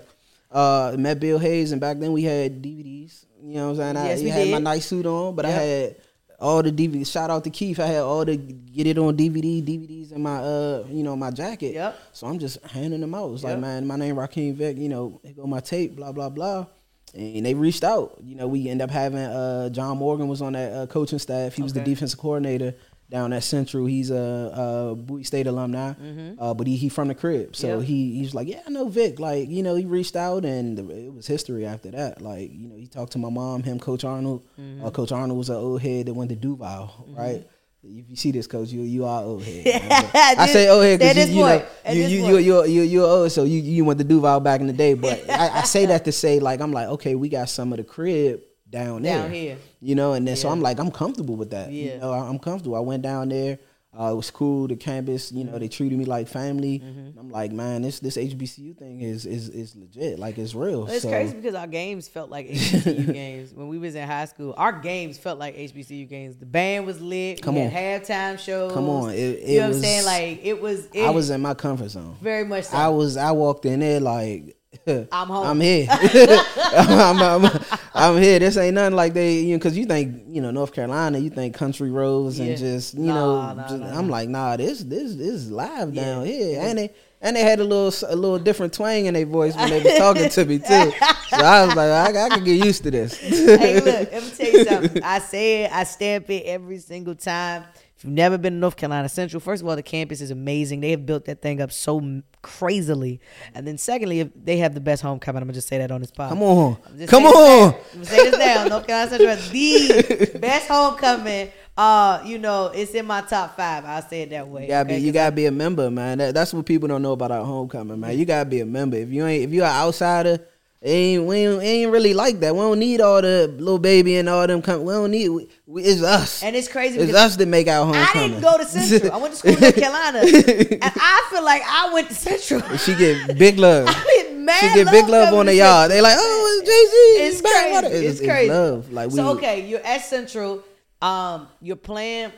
Speaker 1: Uh, met Bill Hayes, and back then we had DVDs. You know what I'm saying? I
Speaker 2: Yes,
Speaker 1: had my
Speaker 2: did.
Speaker 1: nice suit on, but I had all the DVDs. Shout out to Keith. I had all the get it on DVD, DVDs in my uh, you know, my jacket.
Speaker 2: Yep.
Speaker 1: So I'm just handing them out. It's
Speaker 2: Yep.
Speaker 1: like, man, my name Rakeem Vick. You know, here go my tape. Blah blah blah. And they reached out. You know, we end up having uh, John Morgan was on that uh, coaching staff. He was the defensive coordinator down at Central. He's a, a Bowie State alumni, uh, but he he from the crib. So
Speaker 2: Mm-hmm.
Speaker 1: He he's like, yeah, I know Vick. Like you know, he reached out and it was history after that. Like you know, he talked to my mom, him, Coach Arnold.
Speaker 2: Mm-hmm.
Speaker 1: Uh, coach Arnold was an old head that went to Duval, right? If you see this, coach, you you are old head. man. (laughs) I say old head because you, you know you you you you you you're old, so you you went to Duval back in the day. But I, I say that to say like I'm like okay, we got some of the crib down there,
Speaker 2: Down here.
Speaker 1: you know, and then so I'm like I'm comfortable with that.
Speaker 2: Yeah.
Speaker 1: You know, I'm comfortable. I went down there. Uh, it was cool. The campus, you know, they treated me like family.
Speaker 2: Mm-hmm.
Speaker 1: I'm like, man, this this HBCU thing is is is legit. Like it's real.
Speaker 2: It's
Speaker 1: so,
Speaker 2: crazy because our games felt like HBCU (laughs) games when we was in high school. Our games felt like HBCU games. The band was lit.
Speaker 1: Come
Speaker 2: we
Speaker 1: on.
Speaker 2: halftime shows.
Speaker 1: Come on, it-
Speaker 2: you
Speaker 1: it
Speaker 2: know what I'm saying? Like it was. It,
Speaker 1: I was in my comfort zone.
Speaker 2: very much. So.
Speaker 1: I was I walked in there like (laughs)
Speaker 2: I'm home.
Speaker 1: I'm here. (laughs) (laughs) I'm, I'm, I'm here. This ain't nothing like they you know because you think you know North Carolina, you think country roads
Speaker 2: Yeah.
Speaker 1: and just you
Speaker 2: Nah,
Speaker 1: know.
Speaker 2: nah,
Speaker 1: just-
Speaker 2: nah,
Speaker 1: I'm like nah, this this this is live
Speaker 2: Yeah.
Speaker 1: down here, and they and they had a little a little different twang in their voice when they were talking to me too. So I was like, I, I can get used to this.
Speaker 2: hey, look, let me tell you something. I say it, I stamp it every single time. If you've never been to North Carolina Central, first of all, the campus is amazing. They have built that thing up so crazily. And then secondly, if they have the best homecoming. I'm gonna just say that on this podcast.
Speaker 1: Come on, come on.
Speaker 2: I'm gonna say this now. North Carolina Central has the (laughs) best homecoming. Uh, you know, it's in my top five. I'll say it that way.
Speaker 1: You gotta be,
Speaker 2: okay?
Speaker 1: you
Speaker 2: 'Cause
Speaker 1: gotta be a member, man. That, that's what people don't know about our homecoming, man. You gotta be a member. If you ain't, if you're an outsider, it ain't we ain't, it ain't really like that. We don't need all the little baby and all them. We don't need. We, we, it's us.
Speaker 2: And it's crazy
Speaker 1: It's us that make our
Speaker 2: home
Speaker 1: I
Speaker 2: didn't go to Central. I went to school in North Carolina, (laughs) and I feel like I went to Central.
Speaker 1: she get big love. (laughs)
Speaker 2: I get mad
Speaker 1: She get big love on the yard. They like, oh, it's Jay Z.
Speaker 2: It's crazy. It's, crazy.
Speaker 1: love. Like we.
Speaker 2: so okay, you're at Central. Um, you're plan.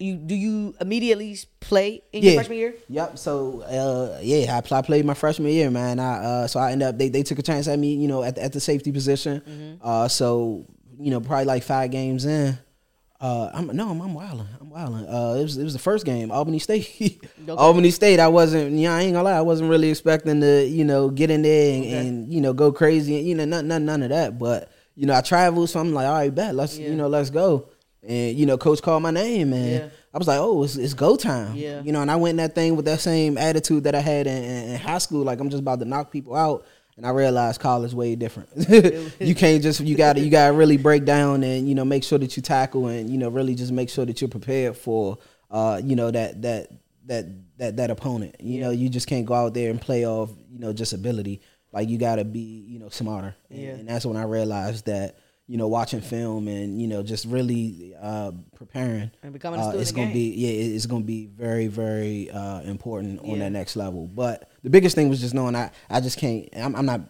Speaker 2: You do you immediately play in your freshman year?
Speaker 1: Yep. So uh, yeah, I, I played my freshman year, man. I uh, so I ended up they, they took a chance at me, you know, at the, at the safety position.
Speaker 2: Mm-hmm.
Speaker 1: Uh, so you know, probably like five games in. Uh, I'm no, I'm, I'm wilding. I'm wilding. Uh, it was it was the first game, Albany State. (laughs) Albany State. I wasn't. Yeah, I ain't gonna lie. I wasn't really expecting to, you know, get in there and,
Speaker 2: Okay.
Speaker 1: and you know go crazy. And, you know, none, none, none of that. But you know, I traveled, so I'm like, all right, bet. Let's
Speaker 2: Yeah.
Speaker 1: you know, let's go. And you know, coach called my name, and
Speaker 2: Yeah.
Speaker 1: I was like, oh, it's, it's go time.
Speaker 2: Yeah.
Speaker 1: You know, and I went in that thing with that same attitude that I had in, in, high school. Like I'm just about to knock people out. And I realized college way different. (laughs) you can't just you got to you got to really break down and you know make sure that you tackle and you know really just make sure that you're prepared for uh you know that that that that that opponent. You know, you just can't go out there and play off you know just ability. Like you got to be you know smarter. And,
Speaker 2: Yeah.
Speaker 1: and that's when I realized that you know watching film and you know just really uh preparing
Speaker 2: And becoming a
Speaker 1: uh, it's gonna
Speaker 2: game.
Speaker 1: be yeah it's gonna be very very uh important on
Speaker 2: Yeah.
Speaker 1: that next level but the biggest thing was just knowing i i just can't i'm, I'm not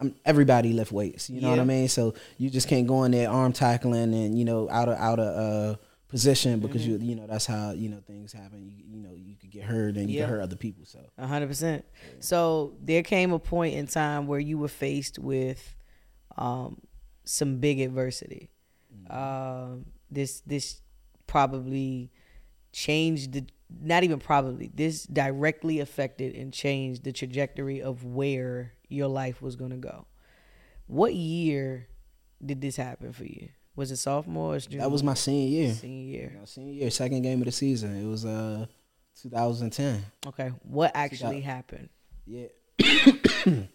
Speaker 1: I'm, everybody lift weights you know what i mean so you just can't go in there arm tackling and you know out of out of uh position because
Speaker 2: Mm-hmm.
Speaker 1: you you know that's how you know things happen you you know you could get hurt and you
Speaker 2: Yeah.
Speaker 1: can hurt other people so
Speaker 2: A hundred percent. So there came a point in time where you were faced with um, some big adversity. Um, this this probably changed the not even probably this directly affected and changed the trajectory of where your life was going to go. What year did this happen for you? Was it sophomore or junior?
Speaker 1: that was my senior year
Speaker 2: senior year.
Speaker 1: You know, senior year second game of the season it was uh 2010
Speaker 2: Okay, what actually happened?
Speaker 1: Yeah. (coughs)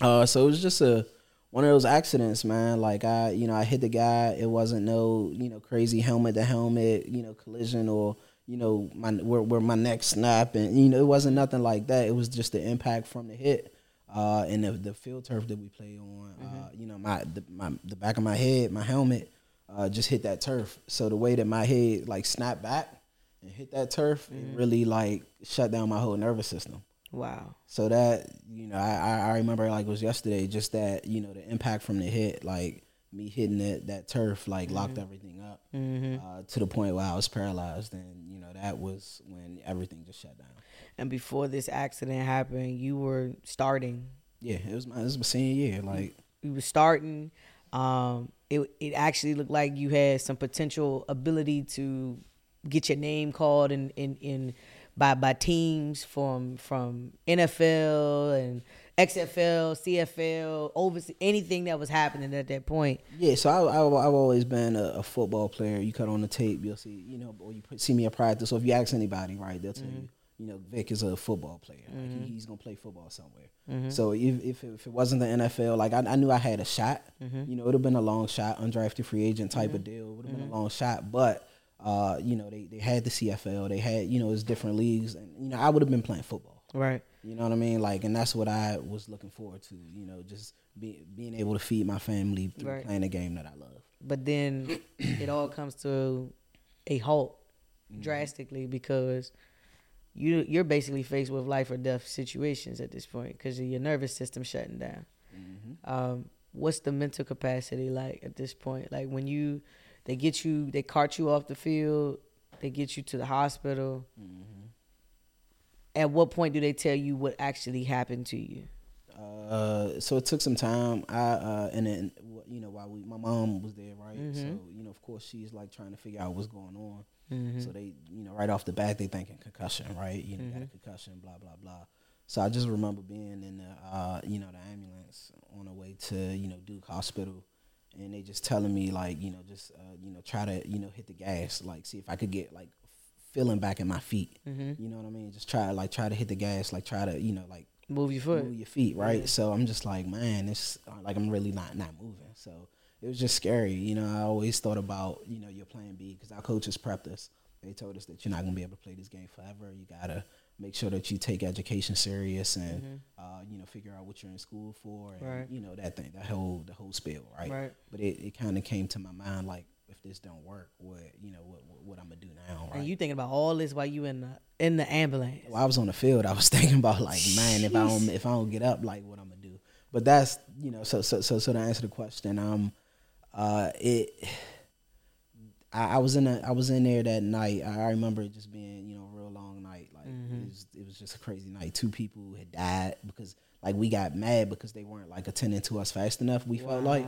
Speaker 1: uh, so it was just a one of those accidents, man. Like I, you know, I hit the guy. It wasn't no, you know, crazy helmet to helmet, you know, collision or you know, my where, where my neck snapped, and you know, it wasn't nothing like that. It was just the impact from the hit. Uh, and the, the field turf that we play on, uh, you know, my the, my the back of my head, my helmet, uh, just hit that turf. So the way that my head like snapped back and hit that turf, it really like shut down my whole nervous system.
Speaker 2: Wow.
Speaker 1: So that you know, I I remember like it was yesterday. Just that you know the impact from the hit, like me hitting that that turf, like locked everything up uh, to the point where I was paralyzed, and you know that was when everything just shut down.
Speaker 2: And before this accident happened, you were starting.
Speaker 1: Yeah, it was my it was my senior year. Like
Speaker 2: You were starting. Um, it it actually looked like you had some potential ability to get your name called in in, in by by teams from from NFL and XFL, CFL, overseas, anything that was happening at that point.
Speaker 1: yeah, so I, I I've always been a, a football player. You cut on the tape, you'll see you know, or you put, see me at practice. So if you ask anybody, right, they'll tell mm-hmm. you. You know, Vick is a football player. Like he, mm-hmm. he's gonna play football somewhere. Mm-hmm. So if if it, if it wasn't the NFL, like I, I knew I had a shot. You know, it would have been a long shot, undrafted free agent type of deal. It would have been a long shot, but uh, you know, they, they had the CFL. They had you know, it's different leagues, and you know, I would have been playing football.
Speaker 2: Right.
Speaker 1: You know what I mean? Like, and that's what I was looking forward to. You know, just be, being able to feed my family through
Speaker 2: Right.
Speaker 1: playing a game that I love.
Speaker 2: but then (clears throat) it all comes to a halt drastically because you you're basically faced with life or death situations at this point because of your nervous system shutting down. Um, what's the mental capacity like at this point? Like when you they get you they cart you off the field, they get you to the hospital. At what point do they tell you what actually happened to you?
Speaker 1: Uh, so it took some time. I uh, and then you know while we, my mom was there, right? So you know, of course, she's like trying to figure out what's going on. So they, you know, right off the bat, they thinking concussion, right? You know, got a concussion, blah blah blah. So I just remember being in the, uh, you know, the ambulance on the way to, you know, Duke Hospital, and they just telling me like, you know, just, uh, you know, try to, you know, hit the gas, like see if I could get like feeling back in my feet. You know what I mean? Just try, to, like, try to hit the gas, like, try to, you know, like
Speaker 2: Move your foot.
Speaker 1: move your feet, right? So I'm just like, man, it's like I'm really not not moving. So it was just scary. You know, I always thought about you know your plan B because our coaches prepped us. They told us that you're not gonna be able to play this game forever. You gotta make sure that you take education serious and uh, you know figure out what you're in school for and
Speaker 2: Right.
Speaker 1: you know that thing, the whole the whole spiel, right?
Speaker 2: Right.
Speaker 1: But it, it kind of came to my mind like if this don't work, what you know what what, what I'm gonna do now, right?
Speaker 2: And you thinking about all this while you in the in the ambulance.
Speaker 1: While I was on the field, I was (laughs) thinking about like, man, if I don't if I don't get up, like what I'm gonna do. But that's you know, so so so so to answer the question, um, uh, it, I, I was in a, I was in there that night. I, I remember it just being, you know, a real long night. Like
Speaker 2: Mm-hmm.
Speaker 1: it was, it was just a crazy night. Two people had died because, like, we got mad because they weren't like attending to us fast enough. We felt like,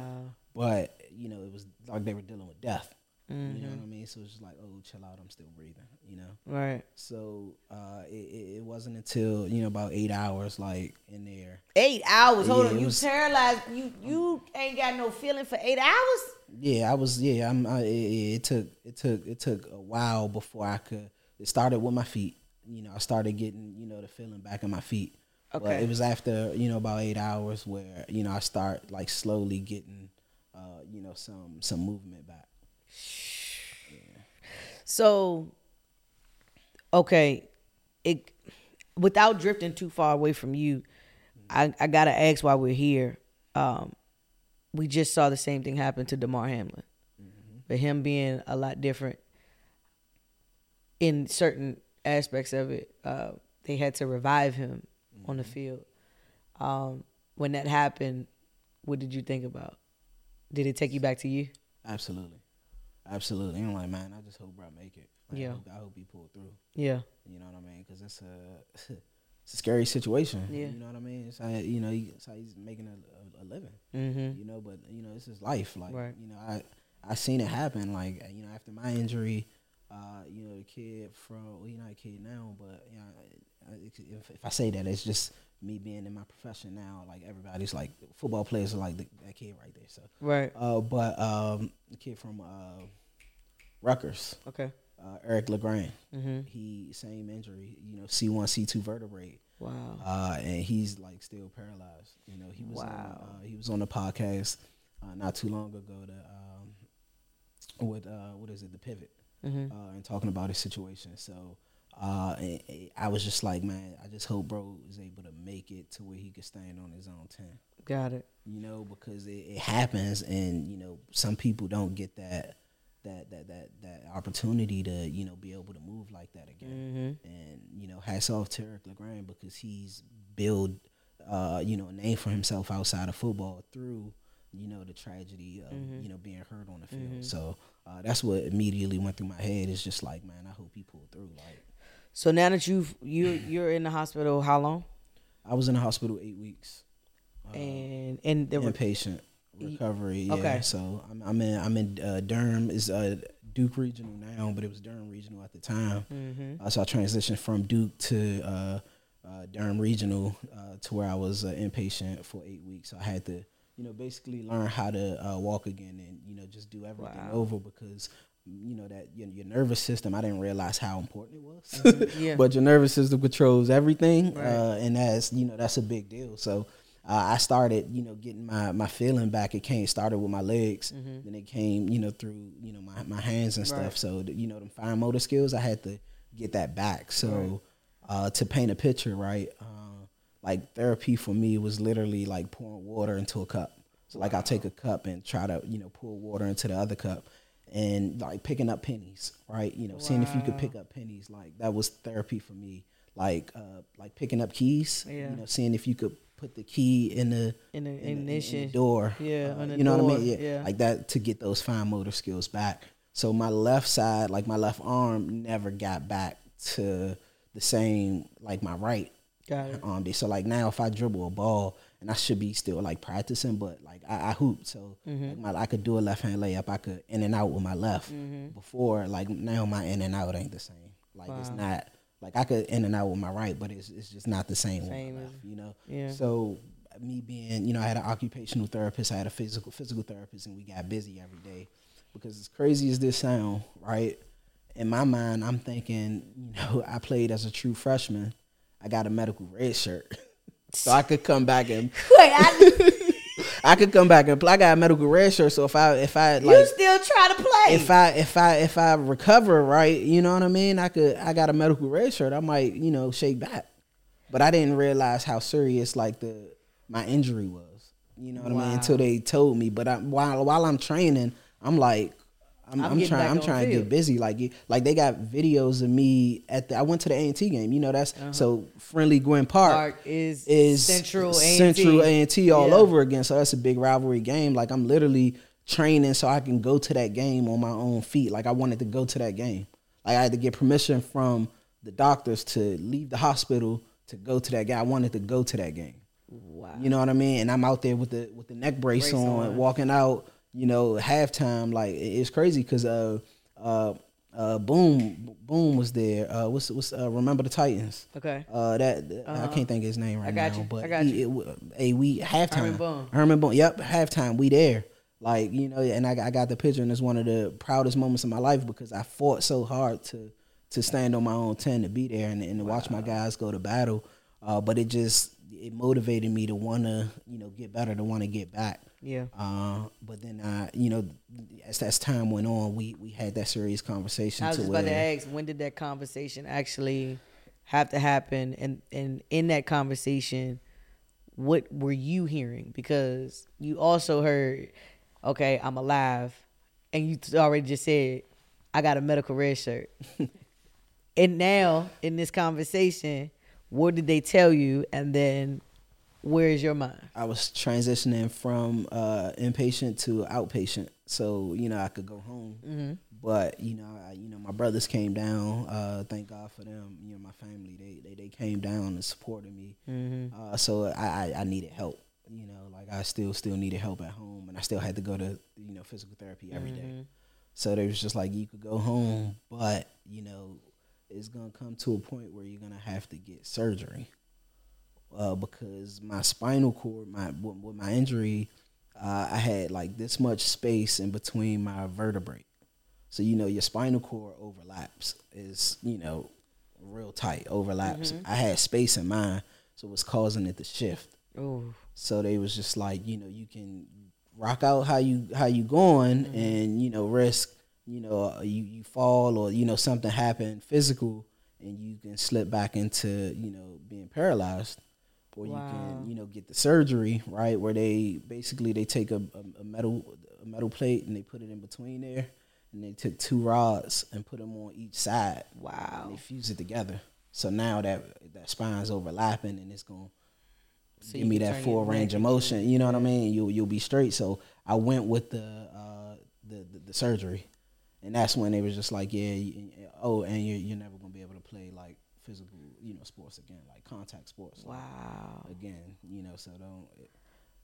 Speaker 1: but you know, it was like they were dealing with death. You know
Speaker 2: Mm-hmm.
Speaker 1: what I mean? So it's just like, oh, chill out. I'm still breathing. You know.
Speaker 2: Right.
Speaker 1: So uh, it, it, it wasn't until you know about eight hours, like in there.
Speaker 2: Eight hours. Hold
Speaker 1: Yeah,
Speaker 2: on. You
Speaker 1: was-
Speaker 2: paralyzed. You you ain't got no feeling for eight hours.
Speaker 1: Yeah, I was. Yeah, I'm. I, it, it it took it took it took a while before I could. It started with my feet. You know, I started getting you know the feeling back in my feet. But
Speaker 2: Okay.
Speaker 1: it was after you know about eight hours where you know I start like slowly getting, uh, you know, some some movement back. (sighs)
Speaker 2: So, okay, it without drifting too far away from you, I, I gotta ask why we're here. Um, we just saw the same thing happen to Damar Hamlin, but him being a lot different in certain aspects of it. Uh, they had to revive him on the field. Um, when that happened, what did you think about? Did it take you back to you?
Speaker 1: Absolutely, absolutely. I'm like, man, I just hope I make it. Like,
Speaker 2: Yeah.
Speaker 1: I hope, I hope he pulled through.
Speaker 2: Yeah.
Speaker 1: You know what I mean? Because it's a (laughs) it's a scary situation.
Speaker 2: Yeah.
Speaker 1: You know what I mean? It's how you know he, it's how he's making a, a, a living.
Speaker 2: Mm-hmm.
Speaker 1: You know, but you know it's his life. Like
Speaker 2: Right.
Speaker 1: you know, I I seen it happen. Like you know, after my injury, uh, you know, the kid from well, he's not a kid now, but you know, if, if I say that, it's just me being in my profession now. Like everybody's like football players are like the, that kid right there. So,
Speaker 2: Right.
Speaker 1: uh, but um, the kid from uh, Rutgers,
Speaker 2: Okay.
Speaker 1: uh, Eric Legrand.
Speaker 2: Mm-hmm.
Speaker 1: He same injury, you know, C one, C two vertebrae,
Speaker 2: Wow.
Speaker 1: uh, and he's like still paralyzed. You know, he was
Speaker 2: Wow.
Speaker 1: on, uh, he was on the podcast uh, not too long ago to um, with uh, what is it, the pivot,
Speaker 2: Mm-hmm.
Speaker 1: uh, and talking about his situation. So. Uh, and- and I was just like, man, I just hope bro is able to make it to where he could stand on his own ten
Speaker 2: Got it.
Speaker 1: you know, because it, it happens, and you know, some people don't get that that that that that opportunity to you know be able to move like that again.
Speaker 2: Mm-hmm.
Speaker 1: And you know, hats off to Eric Legrand because he's built uh, you know a name for himself outside of football through you know the tragedy of
Speaker 2: Mhm.
Speaker 1: you know being hurt on the field. So uh, that's what immediately went through my head. It's just like, man, I hope he pulled through. Like
Speaker 2: So now that you've you you're in the hospital, how long?
Speaker 1: I was in the hospital eight weeks. Uh,
Speaker 2: and and the
Speaker 1: inpatient recovery. Yeah.
Speaker 2: okay.
Speaker 1: So I'm, I'm in I'm in uh, Durham is uh, Duke Regional now, but it was Durham Regional at the time.
Speaker 2: mm-hmm.
Speaker 1: Uh, so I transitioned from Duke to uh, uh, Durham Regional uh, to where I was uh, inpatient for eight weeks. So I had to you know basically learn how to uh, walk again and you know just do everything
Speaker 2: Wow.
Speaker 1: over because. You know that your, your nervous system. I didn't realize how important it was,
Speaker 2: Mm-hmm. (laughs) Yeah. (laughs)
Speaker 1: but your nervous system controls everything,
Speaker 2: Right.
Speaker 1: uh, and that's you know that's a big deal. So uh, I started, you know, getting my, my feeling back. It came started with my legs, then it came, you know, through you know my, my hands and stuff.
Speaker 2: Mm-hmm. Right.
Speaker 1: So you know, them fine motor skills, I had to get that back. So uh, to paint a picture, right? Uh, like therapy for me was literally like pouring water into a cup. So like I'll take a cup and try to you know pour water into the other cup. And like picking up pennies, right? You know, seeing if you could pick up pennies, like that was therapy for me. Like, uh, like picking up keys.
Speaker 2: Yeah.
Speaker 1: You know, seeing if you could put the key in the
Speaker 2: In the
Speaker 1: in the- in the door.
Speaker 2: Yeah,
Speaker 1: uh, you know what I mean? Yeah,
Speaker 2: yeah.
Speaker 1: like that to get those fine motor skills back. So my left side, like my left arm, never got back to the same like my right
Speaker 2: Got it.
Speaker 1: arm did. So like now, if I dribble a ball, and I should be still like practicing, but like I, I hoop, so
Speaker 2: Mm-hmm.
Speaker 1: like, my, I could do a left hand layup. I could in and out with my left.
Speaker 2: Mm-hmm.
Speaker 1: Before, like now, my in and out ain't the same. Like it's not like I could in and out with my right, but it's it's just not the same,
Speaker 2: Same
Speaker 1: left. You know.
Speaker 2: Yeah.
Speaker 1: So me being, you know, I had an occupational therapist, I had a physical physical therapist, and we got busy every day. Because as crazy as this sound, right? In my mind, I'm thinking, you know, (laughs) I played as a true freshman. I got a medical red shirt, (laughs) so I could come back and (laughs)
Speaker 2: Wait, I, (laughs)
Speaker 1: I could come back and play. I got a medical red shirt, so if I if I like, you
Speaker 2: still try to play?
Speaker 1: if I if I if I recover right, you know what I mean. I could I got a medical red shirt. I might you know shake back, but I didn't realize how serious like the my injury was. You know what I mean until they told me. But I, while while I'm training, I'm like. I'm,
Speaker 2: I'm
Speaker 1: I'm, trying. I'm trying to get busy. Like, like they got videos of me at the. I went to the A and T game. You know, that's so friendly. Gwynn Park,
Speaker 2: Uh-huh. Park is
Speaker 1: is
Speaker 2: Central A&T.
Speaker 1: Central A and T all
Speaker 2: Yeah.
Speaker 1: over again. So that's a big rivalry game. Like I'm literally training so I can go to that game on my own feet. Like I wanted to go to that game. Like I had to get permission from the doctors to leave the hospital to go to that game. I wanted to go to that game.
Speaker 2: Wow.
Speaker 1: You know what I mean? And I'm out there with the with the neck brace,
Speaker 2: Brace
Speaker 1: on,
Speaker 2: on.
Speaker 1: walking out. You know, halftime. Like it- it's crazy because uh uh uh boom boom was there. Uh, what's what's uh, remember the Titans?
Speaker 2: Okay.
Speaker 1: Uh, that I
Speaker 2: Uh-huh.
Speaker 1: can't think of his name right
Speaker 2: got
Speaker 1: now.
Speaker 2: you.
Speaker 1: But
Speaker 2: I got
Speaker 1: he, it, hey, we halftime.
Speaker 2: Herman Boone.
Speaker 1: Herman Boone. Yep, halftime. We there. Like you know, and I, I got the picture, and it's one of the proudest moments of my life because I fought so hard to to stand on my own ten to be there and, and to watch my guys go to battle. Uh, but it just it motivated me to want to you know get better, to want to get back.
Speaker 2: Yeah.
Speaker 1: Uh, but then I, you know, as as time went on, we we had that serious conversation.
Speaker 2: I was
Speaker 1: to
Speaker 2: just
Speaker 1: where,
Speaker 2: about to ask, when did that conversation actually have to happen? And and in that conversation, what were you hearing? Because you also heard, okay, I'm alive, and you already just said, I got a medical red shirt. (laughs) and now in this conversation, what did they tell you? And then, where is your mind?
Speaker 1: I was transitioning from uh, inpatient to outpatient, so you know I could go home.
Speaker 2: Mm-hmm.
Speaker 1: But you know, I, you know, my brothers came down. Uh, thank God for them. You know, my family they they, they came down and supported me.
Speaker 2: Mm-hmm.
Speaker 1: Uh, so I, I I needed help. You know, like I still still needed help at home, and I still had to go to you know physical therapy every day.
Speaker 2: Mm-hmm.
Speaker 1: So they was just like, you could go home, but you know, it's gonna come to a point where you're gonna have to get surgery. Uh, because my spinal cord, my with, with my injury, uh, I had like this much space in between my vertebrae. So you know, your spinal cord overlaps is you know real tight overlaps. I had space in mine, so it was causing it to shift.
Speaker 2: Oh,
Speaker 1: So they was just like, you know, you can rock out how you how you going, and you know, risk, you know, uh, you you fall or you know something happened physical, and you can slip back into you know being paralyzed, or you can you know get the surgery right where they basically they take a, a, metal a metal plate and they put it in between there, and they took two rods and put them on each side, and
Speaker 2: wow.
Speaker 1: they fuse it together. So now that that spine's overlapping and it's gonna
Speaker 2: So
Speaker 1: give me that full range of motion. You know what I mean? You you'll be straight. So I went with the uh, the, the the surgery, and that's when they was just like, yeah, you, oh, and you're you're never gonna be able to play like physical, you know, sports again, like contact sports. like,
Speaker 2: Wow.
Speaker 1: again, you know, so don't.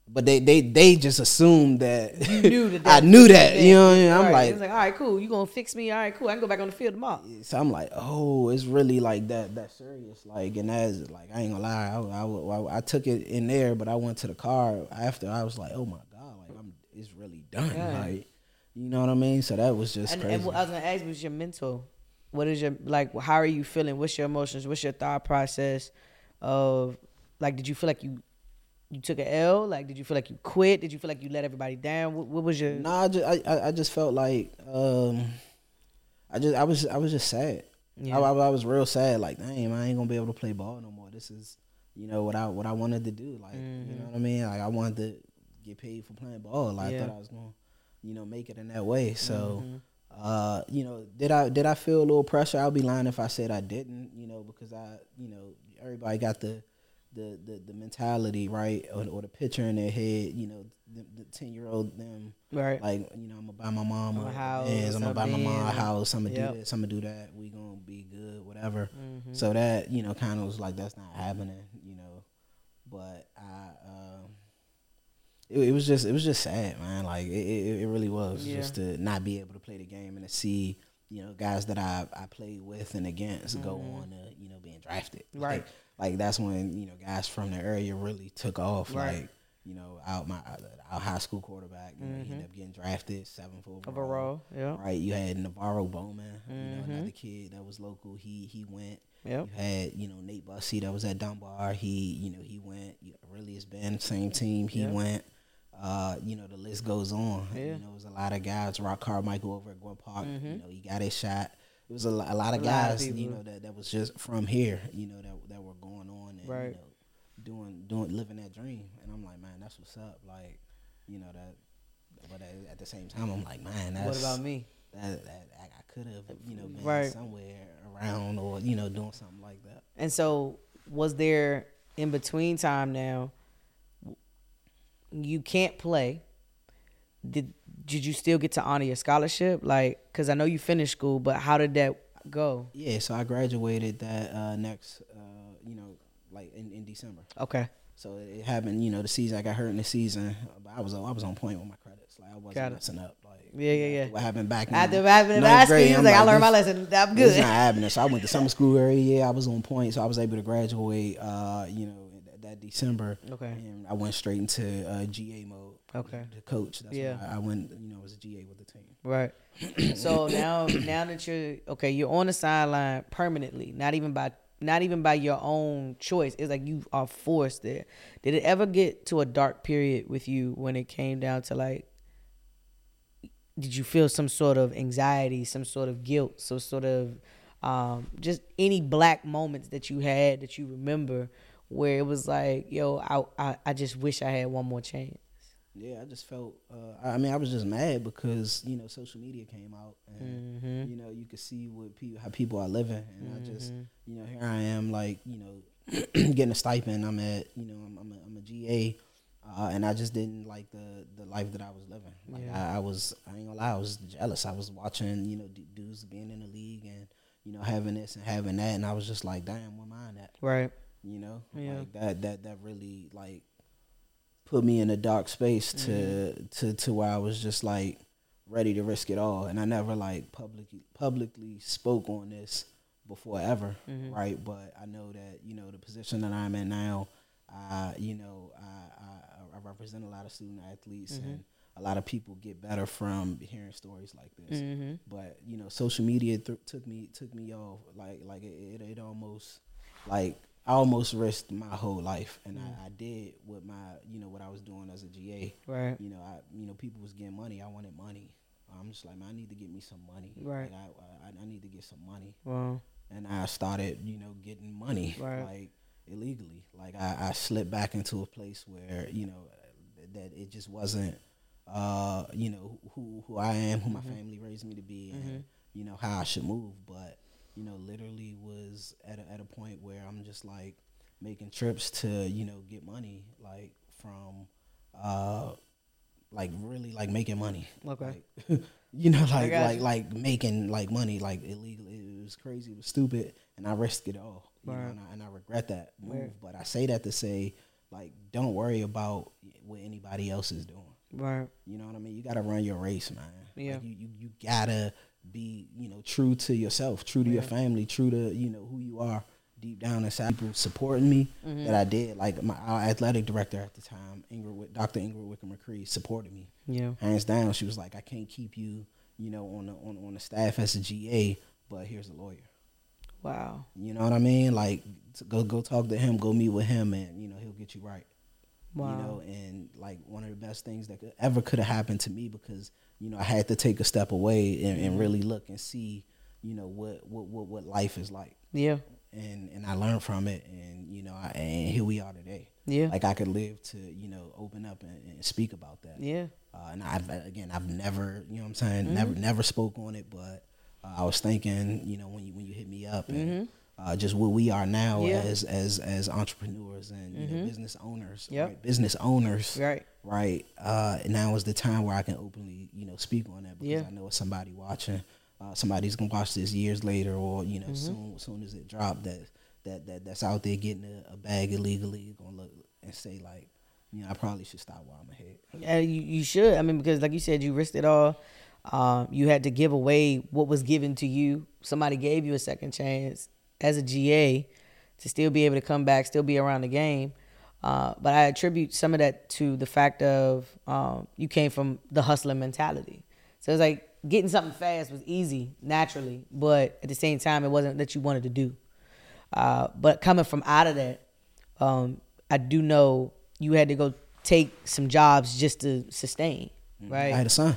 Speaker 1: But they they they just assumed that
Speaker 2: You knew that. (laughs)
Speaker 1: I knew that. You know what I mean? I'm
Speaker 2: Right.
Speaker 1: like,
Speaker 2: it's like, all right, cool. You gonna fix me? All right, cool. I can go back on the field tomorrow.
Speaker 1: so I'm like, oh, it's really like that that serious. Like, and that's like, I ain't gonna lie, I, I, I, I took it in there, but I went to the car after. I was like, oh my god, like I'm, it's really done.
Speaker 2: Yeah.
Speaker 1: Like, you know what I mean? So that was just
Speaker 2: And,
Speaker 1: crazy.
Speaker 2: and what I was gonna ask was your mental. What is your like? How are you feeling? What's your emotions? What's your thought process? Of like, did you feel like you you took an L? Like, did you feel like you quit? Did you feel like you let everybody down? What, what was your?
Speaker 1: Nah, I just, I, I- just felt like, um, I just, I was, I was just sad.
Speaker 2: Yeah.
Speaker 1: I, I, was real sad. Like, damn, I ain't gonna be able to play ball no more. This is, you know, what I, what I wanted to do. Like, you know what I mean? Like, I wanted to get paid for playing ball. Like,
Speaker 2: Mm-hmm. Yeah.
Speaker 1: I thought I was gonna, you know, make it in that way. So.
Speaker 2: Mhm.
Speaker 1: Uh, you know, did I did I feel a little pressure? I'll be lying if I said I didn't. You know, because I, you know, everybody got the the the, the mentality right or, or the picture in their head. You know, the, ten year old them
Speaker 2: right.
Speaker 1: like you know I'm gonna buy my mom
Speaker 2: A house,
Speaker 1: I'm gonna buy my mom a house. I'm gonna
Speaker 2: Yep.
Speaker 1: do this. I'm gonna do that. We gonna be good, whatever.
Speaker 2: Mhm.
Speaker 1: So that you know, kind of was like that's not happening. You know, but I. It, it was just it was just sad, man. Like it, it, it really was
Speaker 2: Yeah.
Speaker 1: just to not be able to play the game and to see you know guys that I I played with and against go on to you know being drafted.
Speaker 2: Mm-hmm. Right.
Speaker 1: Like, like that's when you know guys from the area really took off.
Speaker 2: Right.
Speaker 1: Like you know out my our high school quarterback, you know, he ended up getting drafted seventh overall.
Speaker 2: Overall, yeah.
Speaker 1: Right. You had NaVorro Bowman, you know, another kid that was local. He he went.
Speaker 2: Yep.
Speaker 1: You had, you know, Nate Bussey that was at Dunbar. He, you know, he went. Really has been same team. He
Speaker 2: Yeah.
Speaker 1: went. Uh, you know, the list goes on.
Speaker 2: Yeah.
Speaker 1: You know, it was a lot of guys. Rock Carmichael over at Gwynn Park.
Speaker 2: Mhm.
Speaker 1: You know, he got his shot. It was a, lo- a lot of
Speaker 2: A lot of
Speaker 1: guys. you know, that, that was just from here. You know, that that were going on and
Speaker 2: Right.
Speaker 1: you know, doing doing living that dream. And I'm like, man, that's what's up. Like, you know that. But at, at the same time, I'm like, man, that's
Speaker 2: What about me?
Speaker 1: that, that I, I could have, you know, been
Speaker 2: Right.
Speaker 1: somewhere around or you know doing something like that.
Speaker 2: And so, was there in between time now? You can't play. did did you still get to honor your scholarship? Like, cause I know you finished school, but how did that go?
Speaker 1: Yeah, so I graduated that uh, next, uh, you know, like in, in December.
Speaker 2: Okay.
Speaker 1: So it happened, you know, the season I got hurt in the season, but I was I was on point with my credits. Like I wasn't messing up. Like
Speaker 2: Yeah, yeah, yeah.
Speaker 1: What happened back in
Speaker 2: After having
Speaker 1: ninth
Speaker 2: high school,
Speaker 1: grade,
Speaker 2: he was
Speaker 1: I'm
Speaker 2: like, I learned my lesson. I'm good.
Speaker 1: It's not happening. So I went to summer (laughs) school every year. I was on point, so I was able to graduate. Uh, you know, December.
Speaker 2: Okay.
Speaker 1: And I went straight into uh, GA mode.
Speaker 2: Okay.
Speaker 1: To coach. That's
Speaker 2: Yeah.
Speaker 1: why I went. You know, as a GA with the team.
Speaker 2: Right. (coughs) so now now that you're okay, you're on the sideline permanently, not even by not even by your own choice. It's like you are forced there. Did it ever get to a dark period with you when it came down to like did you feel some sort of anxiety, some sort of guilt, some sort of um, just any black moments that you had that you remember where it was like, yo, I, I, I just wish I had one more chance.
Speaker 1: Yeah, I just felt. Uh, I mean, I was just mad because you know social media came out, and
Speaker 2: Mm-hmm.
Speaker 1: you know you could see what people how people are living, and I just you know here I am like you know (clears throat) getting a stipend. I'm at you know I'm I'm a, I'm a GA, uh, and I just didn't like the the life that I was living. Like
Speaker 2: Yeah.
Speaker 1: I, I was I ain't gonna lie, I was jealous. I was watching you know d- dudes being in the league and you know having this and having that, and I was just like, damn, where mine at?
Speaker 2: Right.
Speaker 1: You know
Speaker 2: Yeah.
Speaker 1: like that that that really like put me in a dark space to
Speaker 2: Mm-hmm.
Speaker 1: to to where I was just like ready to risk it all and I never like publicly publicly spoke on this before ever
Speaker 2: Mm-hmm.
Speaker 1: right but I know that you know the position that I'm in now I you know I I, I represent a lot of student athletes
Speaker 2: Mm-hmm.
Speaker 1: and a lot of people get better from hearing stories like this
Speaker 2: Mm-hmm.
Speaker 1: but you know social media th- took me took me off like like it, it, it almost like I almost risked my whole life and I, I did what my you know what I was doing as a GA
Speaker 2: Right.
Speaker 1: you know I you know people was getting money. I wanted money. I'm just like man I need to get me some money.
Speaker 2: Right.
Speaker 1: like, I, I I need to get some money.
Speaker 2: Well,
Speaker 1: and I started you know getting money
Speaker 2: Right.
Speaker 1: like illegally. Like I, I slipped back into a place where you know that it just wasn't uh you know who who I am who my
Speaker 2: Mm-hmm.
Speaker 1: family raised me to be and you know how I should move. But you know literally was at a, at a point where I'm just like making trips to you know get money like from uh like really like making money
Speaker 2: Okay.
Speaker 1: like, (laughs) you know like
Speaker 2: got
Speaker 1: like
Speaker 2: you.
Speaker 1: like making like money like illegally it was crazy it was stupid and I risked it all you know and I, and I regret that move
Speaker 2: Right.
Speaker 1: but I say that to say like don't worry about what anybody else is doing
Speaker 2: right.
Speaker 1: you know what I mean? You gotta run your race, man.
Speaker 2: Yeah.
Speaker 1: Like you, you you gotta be, you know, true to yourself, true to your family, true to, you know, who you are deep down inside. People supporting me
Speaker 2: Mm-hmm.
Speaker 1: that I did. Like my our athletic director at the time, Ingrid Dr. Ingrid Wicker McCree, supported me.
Speaker 2: Yeah.
Speaker 1: Hands down. She was like, I can't keep you, you know, on the on, on the staff as a GA, but here's a lawyer.
Speaker 2: Wow.
Speaker 1: You know what I mean? Like go go talk to him, go meet with him and, you know, he'll get you right
Speaker 2: Wow.
Speaker 1: you know and like one of the best things that could, ever could have happened to me because you know i had to take a step away and, and really look and see you know what what what, what life is like
Speaker 2: yeah.
Speaker 1: and and i learned from it and you know I, and here we are today
Speaker 2: Yeah.
Speaker 1: like i could live to you know open up and, and speak about that
Speaker 2: yeah.
Speaker 1: uh, and i've again i've never you know what i'm saying never never spoke on it but uh, i was thinking you know when you when you hit me up and uh, just what we are now
Speaker 2: Yeah.
Speaker 1: as as as entrepreneurs and you know business owners
Speaker 2: Yep.
Speaker 1: right? business owners
Speaker 2: Right.
Speaker 1: right uh now is the time where i can openly you know speak on that because
Speaker 2: Yeah.
Speaker 1: i know it's somebody watching uh somebody's gonna watch this years later or you
Speaker 2: Mm-hmm.
Speaker 1: know soon soon as it dropped that that that that's out there getting a, a bag illegally gonna look and say like you know i probably should stop while i'm ahead
Speaker 2: Yeah, you, you should. I mean, because like you said, you risked it all. Um, you had to give away what was given to you. Somebody gave you a second chance as a GA to still be able to come back, still be around the game. Uh, but I attribute some of that to the fact of um, you came from the hustling mentality. So it's like getting something fast was easy naturally, but at the same time, it wasn't that you wanted to do. Uh, but coming from out of that, um, I do know you had to go take some jobs just to sustain, right?
Speaker 1: i had a son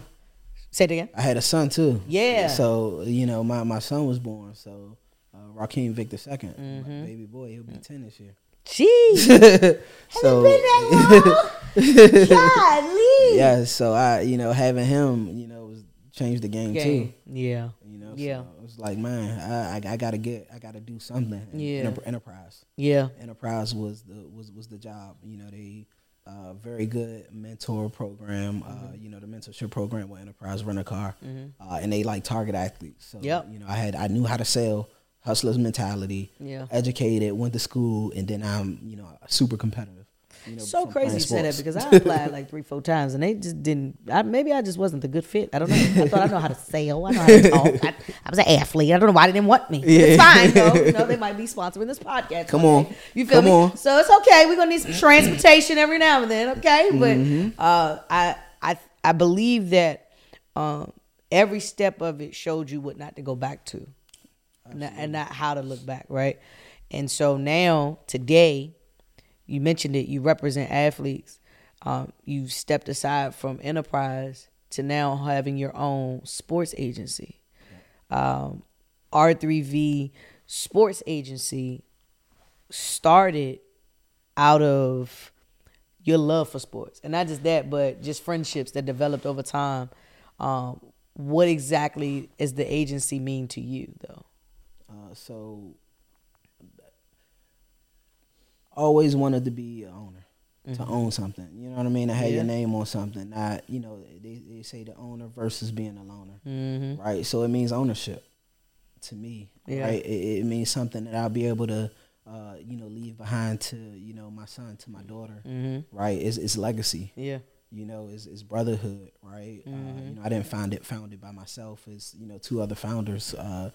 Speaker 2: Say it again.
Speaker 1: i had a son too
Speaker 2: Yeah.
Speaker 1: so you know my my son was born so uh Rakeem 2nd
Speaker 2: Mm-hmm.
Speaker 1: my baby boy he'll be 10 this year
Speaker 2: Jeez, (laughs)
Speaker 1: so (laughs)
Speaker 2: golly.
Speaker 1: yeah, so I, you know, having him, you know, was changed the game,
Speaker 2: Game.
Speaker 1: too.
Speaker 2: Yeah.
Speaker 1: You know,
Speaker 2: Yeah.
Speaker 1: so it was like, man, I, I, I gotta get, I gotta do something.
Speaker 2: Yeah.
Speaker 1: Enter- enterprise,
Speaker 2: Yeah.
Speaker 1: enterprise was the was was the job. You know, they uh, very good mentor program. Uh,
Speaker 2: Mm-hmm.
Speaker 1: you know, the mentorship program with Enterprise Rent a Car, uh, and they like target athletes. So
Speaker 2: Yep.
Speaker 1: you know, I had I knew how to sell, hustlers mentality,
Speaker 2: Yeah.
Speaker 1: educated, went to school, and then I'm you know super competitive. You know,
Speaker 2: So crazy you said that because I applied like three, four times and they just didn't. I, maybe I just wasn't the good fit. I don't know. I thought I know how to sell. I know how to talk. I, I was an athlete. I don't know why they didn't want me. It's fine though. You know they might be sponsoring this podcast.
Speaker 1: Come on.
Speaker 2: day. you feel
Speaker 1: Come
Speaker 2: me?
Speaker 1: on.
Speaker 2: So it's okay. We're gonna need some transportation every now and then. Okay, but
Speaker 1: Mm-hmm.
Speaker 2: uh, I I I believe that um, every step of it showed you what not to go back to, not, and not how to look back, right? And so now today, you mentioned it. You represent athletes. Um, you stepped aside from enterprise to now having your own sports agency. Um, R3V Sports Agency started out of your love for sports, and not just that, but just friendships that developed over time. Um, what exactly does the agency mean to you, though?
Speaker 1: Uh, so always wanted to be an owner, to own something. You know what I mean? To have
Speaker 2: Mm-hmm. Yeah.
Speaker 1: your name on something. Not you know they they say the owner versus being a loner,
Speaker 2: Mm-hmm.
Speaker 1: right? So it means ownership to me,
Speaker 2: Yeah.
Speaker 1: right? It, it means something that I'll be able to. Uh, you know, leave behind to you know my son, to my daughter,
Speaker 2: Mm-hmm.
Speaker 1: right? It's, it's legacy
Speaker 2: Yeah.
Speaker 1: you know, is is brotherhood, right? Uh,
Speaker 2: Mm-hmm.
Speaker 1: you know, I didn't found it founded by myself. It's you know two other founders, uh,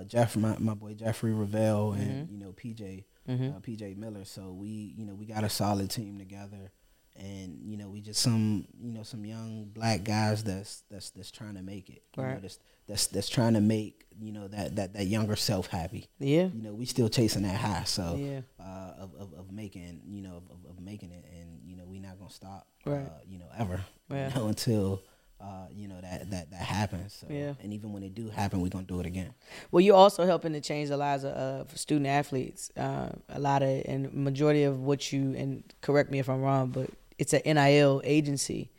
Speaker 1: uh, Jeff, my, my boy Jeffrey Ravel,
Speaker 2: Mm-hmm.
Speaker 1: and you know PJ, uh, PJ Miller. So we you know we got a solid team together, and you know we just some you know some young black guys that's that's that's trying to make it, you know,
Speaker 2: Right.
Speaker 1: that's that's that's trying to make you know that that that younger self happy.
Speaker 2: Yeah.
Speaker 1: You know, we still chasing that high. So
Speaker 2: Yeah.
Speaker 1: uh, of, of of making you know of, of making it, and you know we not gonna stop.
Speaker 2: Right.
Speaker 1: Uh, you know ever.
Speaker 2: Yeah. (laughs)
Speaker 1: You know, until uh, you know that that that happens. So,
Speaker 2: Yeah.
Speaker 1: And even when it do happen, we're gonna do it again.
Speaker 2: Well, you're also helping to change the lives of uh, student athletes. Uh, a lot of and majority of what you and correct me if I'm wrong, but it's an NIL agency.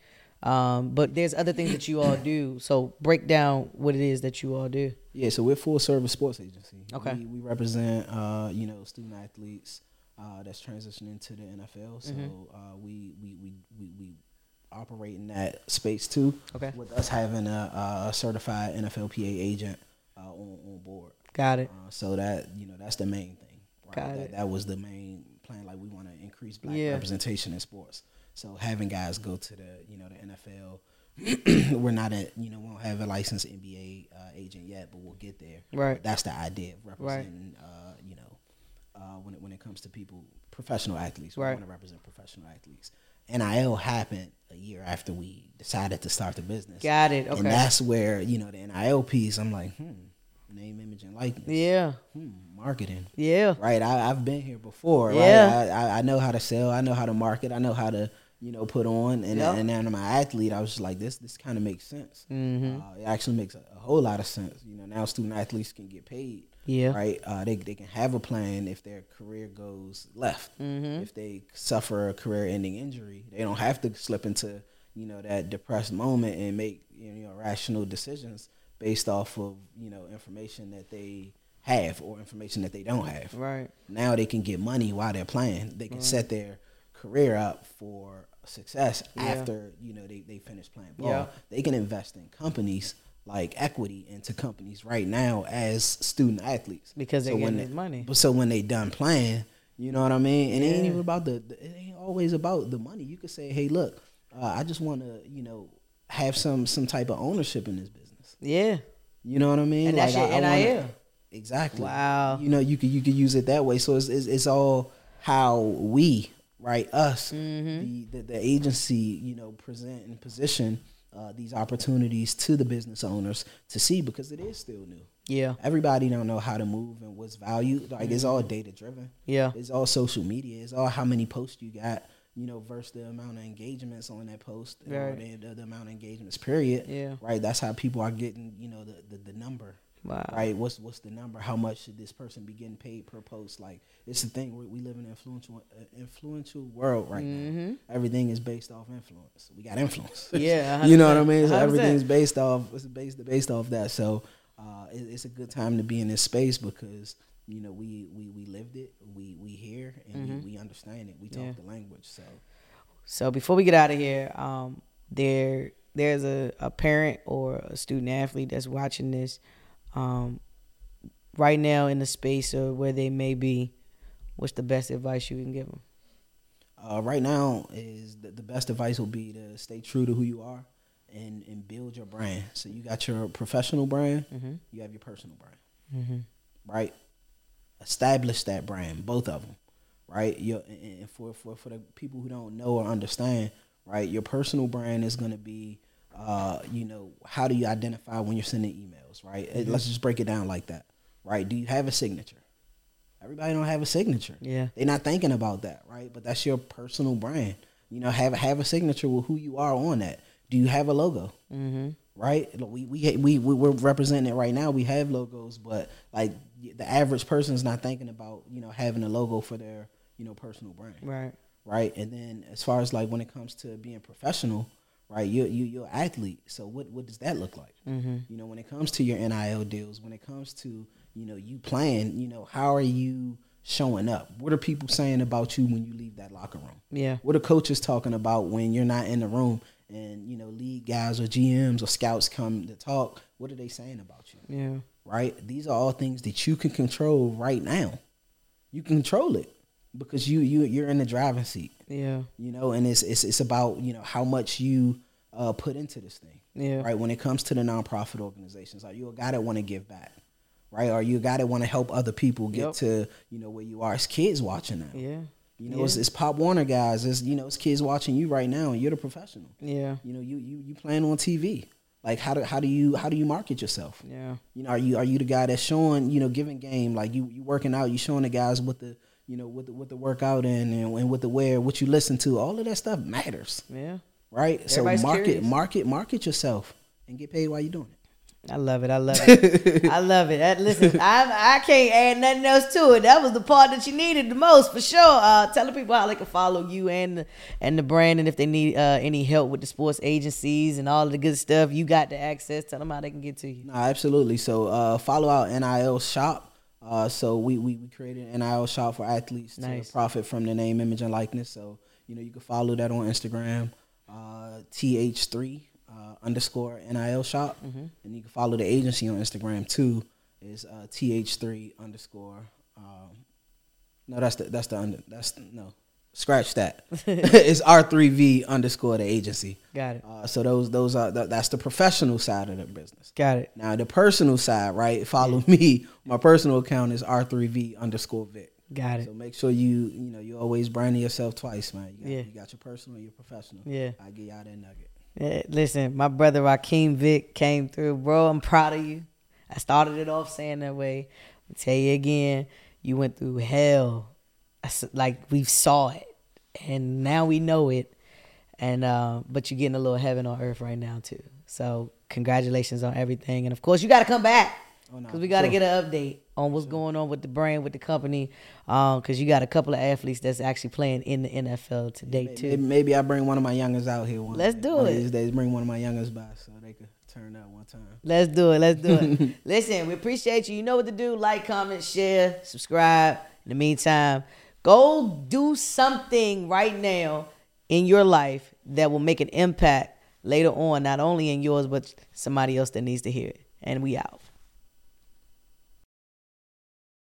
Speaker 2: Um, but there's other things that you all do. So break down what it is that you all do.
Speaker 1: Yeah, so we're full service sports agency.
Speaker 2: Okay.
Speaker 1: We, we represent uh, you know student athletes uh, that's transitioning to the NFL. So
Speaker 2: Mm-hmm.
Speaker 1: uh, we, we, we we we operate in that space too.
Speaker 2: Okay.
Speaker 1: With us having a, a certified NFLPA agent uh, on on board.
Speaker 2: Got it.
Speaker 1: Uh, so that you know that's the main thing. Right?
Speaker 2: Got
Speaker 1: that,
Speaker 2: it.
Speaker 1: that was the main plan. Like we want to increase black
Speaker 2: Yeah.
Speaker 1: representation in sports. So having guys go to the you know the NFL, (clears throat) we're not at you know we don't have a licensed NBA uh, agent yet, but we'll get there.
Speaker 2: Right.
Speaker 1: That's the idea of representing. Uh, you know, uh, when it when it comes to people, professional athletes, we
Speaker 2: Right.
Speaker 1: want to represent professional athletes. NIL happened a year after we decided to start the business.
Speaker 2: Got it. Okay.
Speaker 1: And that's where you know the NIL piece. I'm like, hmm, name, image, and likeness.
Speaker 2: Yeah.
Speaker 1: Hmm, marketing.
Speaker 2: Yeah.
Speaker 1: Right. I, I've been here before.
Speaker 2: Yeah.
Speaker 1: Right. I, I, know how to sell. I know how to market. I know how to you know put on. And
Speaker 2: Yep.
Speaker 1: and then I'm an athlete. I was just like, this this kind of makes sense.
Speaker 2: Mhm.
Speaker 1: Uh, it actually makes a, a whole lot of sense. You know, now student athletes can get paid.
Speaker 2: Yeah.
Speaker 1: Right. Uh, they they can have a plan if their career goes left.
Speaker 2: Mhm.
Speaker 1: If they suffer a career-ending injury, they don't have to slip into you know that depressed moment and make you know rational decisions based off of you know information that they have or information that they don't have.
Speaker 2: Right.
Speaker 1: Now they can get money while they're playing. They can set their career up for success
Speaker 2: Yeah.
Speaker 1: after you know they, they finish playing ball.
Speaker 2: Yeah.
Speaker 1: They can invest in companies like equity into companies right now as student athletes
Speaker 2: Because they're
Speaker 1: when they-
Speaker 2: this money.
Speaker 1: But so when they done playing, you know what I mean. And it ain't even about the, the- It ain't always about the money. You could say, hey, look, uh, I just want to you know have some some type of ownership in this business.
Speaker 2: Yeah.
Speaker 1: You know what I mean?
Speaker 2: And that's
Speaker 1: Like,
Speaker 2: your
Speaker 1: I- I wanna- Exactly.
Speaker 2: Wow.
Speaker 1: You know, you could you could use it that way. So it's it's, it's all how we, right, us,
Speaker 2: Mm-hmm.
Speaker 1: the, the the agency, you know, present and position uh, these opportunities to the business owners to see because it is still new.
Speaker 2: Yeah.
Speaker 1: Everybody don't know how to move and what's valued. Like it's all data driven.
Speaker 2: Yeah.
Speaker 1: It's all social media. It's all how many posts you got. You know, versus the amount of engagements on that post, or
Speaker 2: Right.
Speaker 1: the, the, the amount of engagements. Period.
Speaker 2: Yeah.
Speaker 1: Right. That's how people are getting. You know, the the, the number
Speaker 2: Wow.
Speaker 1: right? What's what's the number? How much should this person be getting paid per post? Like it's the thing. We, we live in an influential uh, influential world right now. Everything is based off influence. We got influence.
Speaker 2: Mm-hmm. (laughs) Yeah, (laughs)
Speaker 1: you know what I mean. So
Speaker 2: 100%.
Speaker 1: everything's based off. It's based based off that. So uh, it, it's a good time to be in this space because you know we we, we lived it. We we hear and we, we understand it. We talk
Speaker 2: Mm-hmm. Yeah.
Speaker 1: the language. So
Speaker 2: So before we get out of here, um, there there's a, a parent or a student athlete that's watching this um, right now in the space of where they may be. What's the best advice you can give them?
Speaker 1: Uh, right now is the, the best advice will be to stay true to who you are and and build your brand. So you got your professional brand,
Speaker 2: Mm-hmm.
Speaker 1: you have your personal brand,
Speaker 2: Mm-hmm.
Speaker 1: right? Establish that brand, both of them, right? Your and and for for for the people who don't know or understand, right? Your personal brand is going to be, uh, you know, how do you identify when you're sending emails, right? Uh, Let's just break it down like that, right? Do you have a signature? Everybody don't have a signature.
Speaker 2: Yeah.
Speaker 1: They're not thinking about that, right? But that's your personal brand. You know, have have a signature with who you are on that. Do you have a logo?
Speaker 2: Mm-hmm.
Speaker 1: Right? We we we we- we're representing it right now. We have logos, but like the average person is not thinking about you know having a logo for their you know personal brand,
Speaker 2: Right.
Speaker 1: right? And then as far as like when it comes to being professional, right? You you you're an athlete. So what what does that look like?
Speaker 2: Mm-hmm.
Speaker 1: You know, when it comes to your NIL deals, when it comes to, you know, you playing, you know, how are you showing up? What are people saying about you when you leave that locker room?
Speaker 2: Yeah.
Speaker 1: What are coaches talking about when you're not in the room and, you know, league guys or GMs or scouts come to talk? What are they saying about you?
Speaker 2: Yeah.
Speaker 1: Right? These are all things that you can control right now. You can control it because you you you're in the driving seat,
Speaker 2: Yeah.
Speaker 1: you know, and it's it's it's about, you know, how much you uh, put into this thing
Speaker 2: Yeah.
Speaker 1: right? When it comes to the nonprofit organizations, are you a guy that want to give back, right? Are you a guy that want to help other people get
Speaker 2: Yep.
Speaker 1: to you know where you are? It's kids watching now.
Speaker 2: Yeah.
Speaker 1: You know,
Speaker 2: Yeah.
Speaker 1: it's, it's Pop Warner guys. It's you know, it's kids watching you right now, and you're the professional.
Speaker 2: Yeah.
Speaker 1: You know, you you you playing on TV. Like how do how do you how do you market yourself?
Speaker 2: Yeah.
Speaker 1: You know, are you are you the guy that's showing you know giving game like you you working out? You showing the guys what the you know what the what the workout in and, and what the wear, what you listen to. All of that stuff matters,
Speaker 2: Yeah.
Speaker 1: right?
Speaker 2: Everybody's
Speaker 1: so market
Speaker 2: curious.
Speaker 1: market market yourself and get paid while you're doing it.
Speaker 2: I love it. I love it. (laughs) I love it. That, listen, I I can't add nothing else to it. That was the part that you needed the most for sure. Uh, tell the people how they can follow you and the, and the brand, and if they need uh, any help with the sports agencies and all of the good stuff, you got the access. Tell them how they can get to you.
Speaker 1: No, absolutely. So uh, follow our NIL shop. Uh, so we, we, we created an NIL shop for athletes
Speaker 2: Nice.
Speaker 1: to profit from the name, image, and likeness. So you know you can follow that on Instagram, uh, th3 uh, underscore NIL shop, and you can follow the agency on Instagram too. Is uh, th3 underscore. Um, no, that's the that's the under that's the, no. Scratch that. (laughs) (laughs) it's R3V underscore the agency.
Speaker 2: Got it.
Speaker 1: Uh, so those those are that, that's the professional side of the business.
Speaker 2: Got it.
Speaker 1: Now the personal side, right? Follow me. My personal account is R3V underscore Vic.
Speaker 2: Got it.
Speaker 1: So make sure you you know you always branding yourself twice, man. You got,
Speaker 2: Yeah.
Speaker 1: you got your personal, your professional.
Speaker 2: Yeah.
Speaker 1: I get y'all that nugget.
Speaker 2: Eh, Listen, my brother Rakeem Vick came through, bro. I'm proud of you. I started it off saying that way. i tell you again, you went through hell. Like we saw it, and now we know it. And uh, but you're getting a little heaven on earth right now too. So congratulations on everything, and of course you got to come back
Speaker 1: Oh, no,
Speaker 2: because we got to
Speaker 1: sure.
Speaker 2: get an update on what's going on with the brand, with the company. Because you got a couple of athletes that's actually playing in the NFL today too.
Speaker 1: Maybe, maybe I bring one of my youngest out here one.
Speaker 2: Let's
Speaker 1: day.
Speaker 2: do
Speaker 1: One
Speaker 2: it.
Speaker 1: These days, bring one of my youngest by so they could turn up one time.
Speaker 2: Let's do it. Let's do it. (laughs) Listen, we appreciate you. You know what to do. Like, comment, share, subscribe. In the meantime, go do something right now in your life that will make an impact later on, not only in yours, but somebody else that needs to hear it. And we out.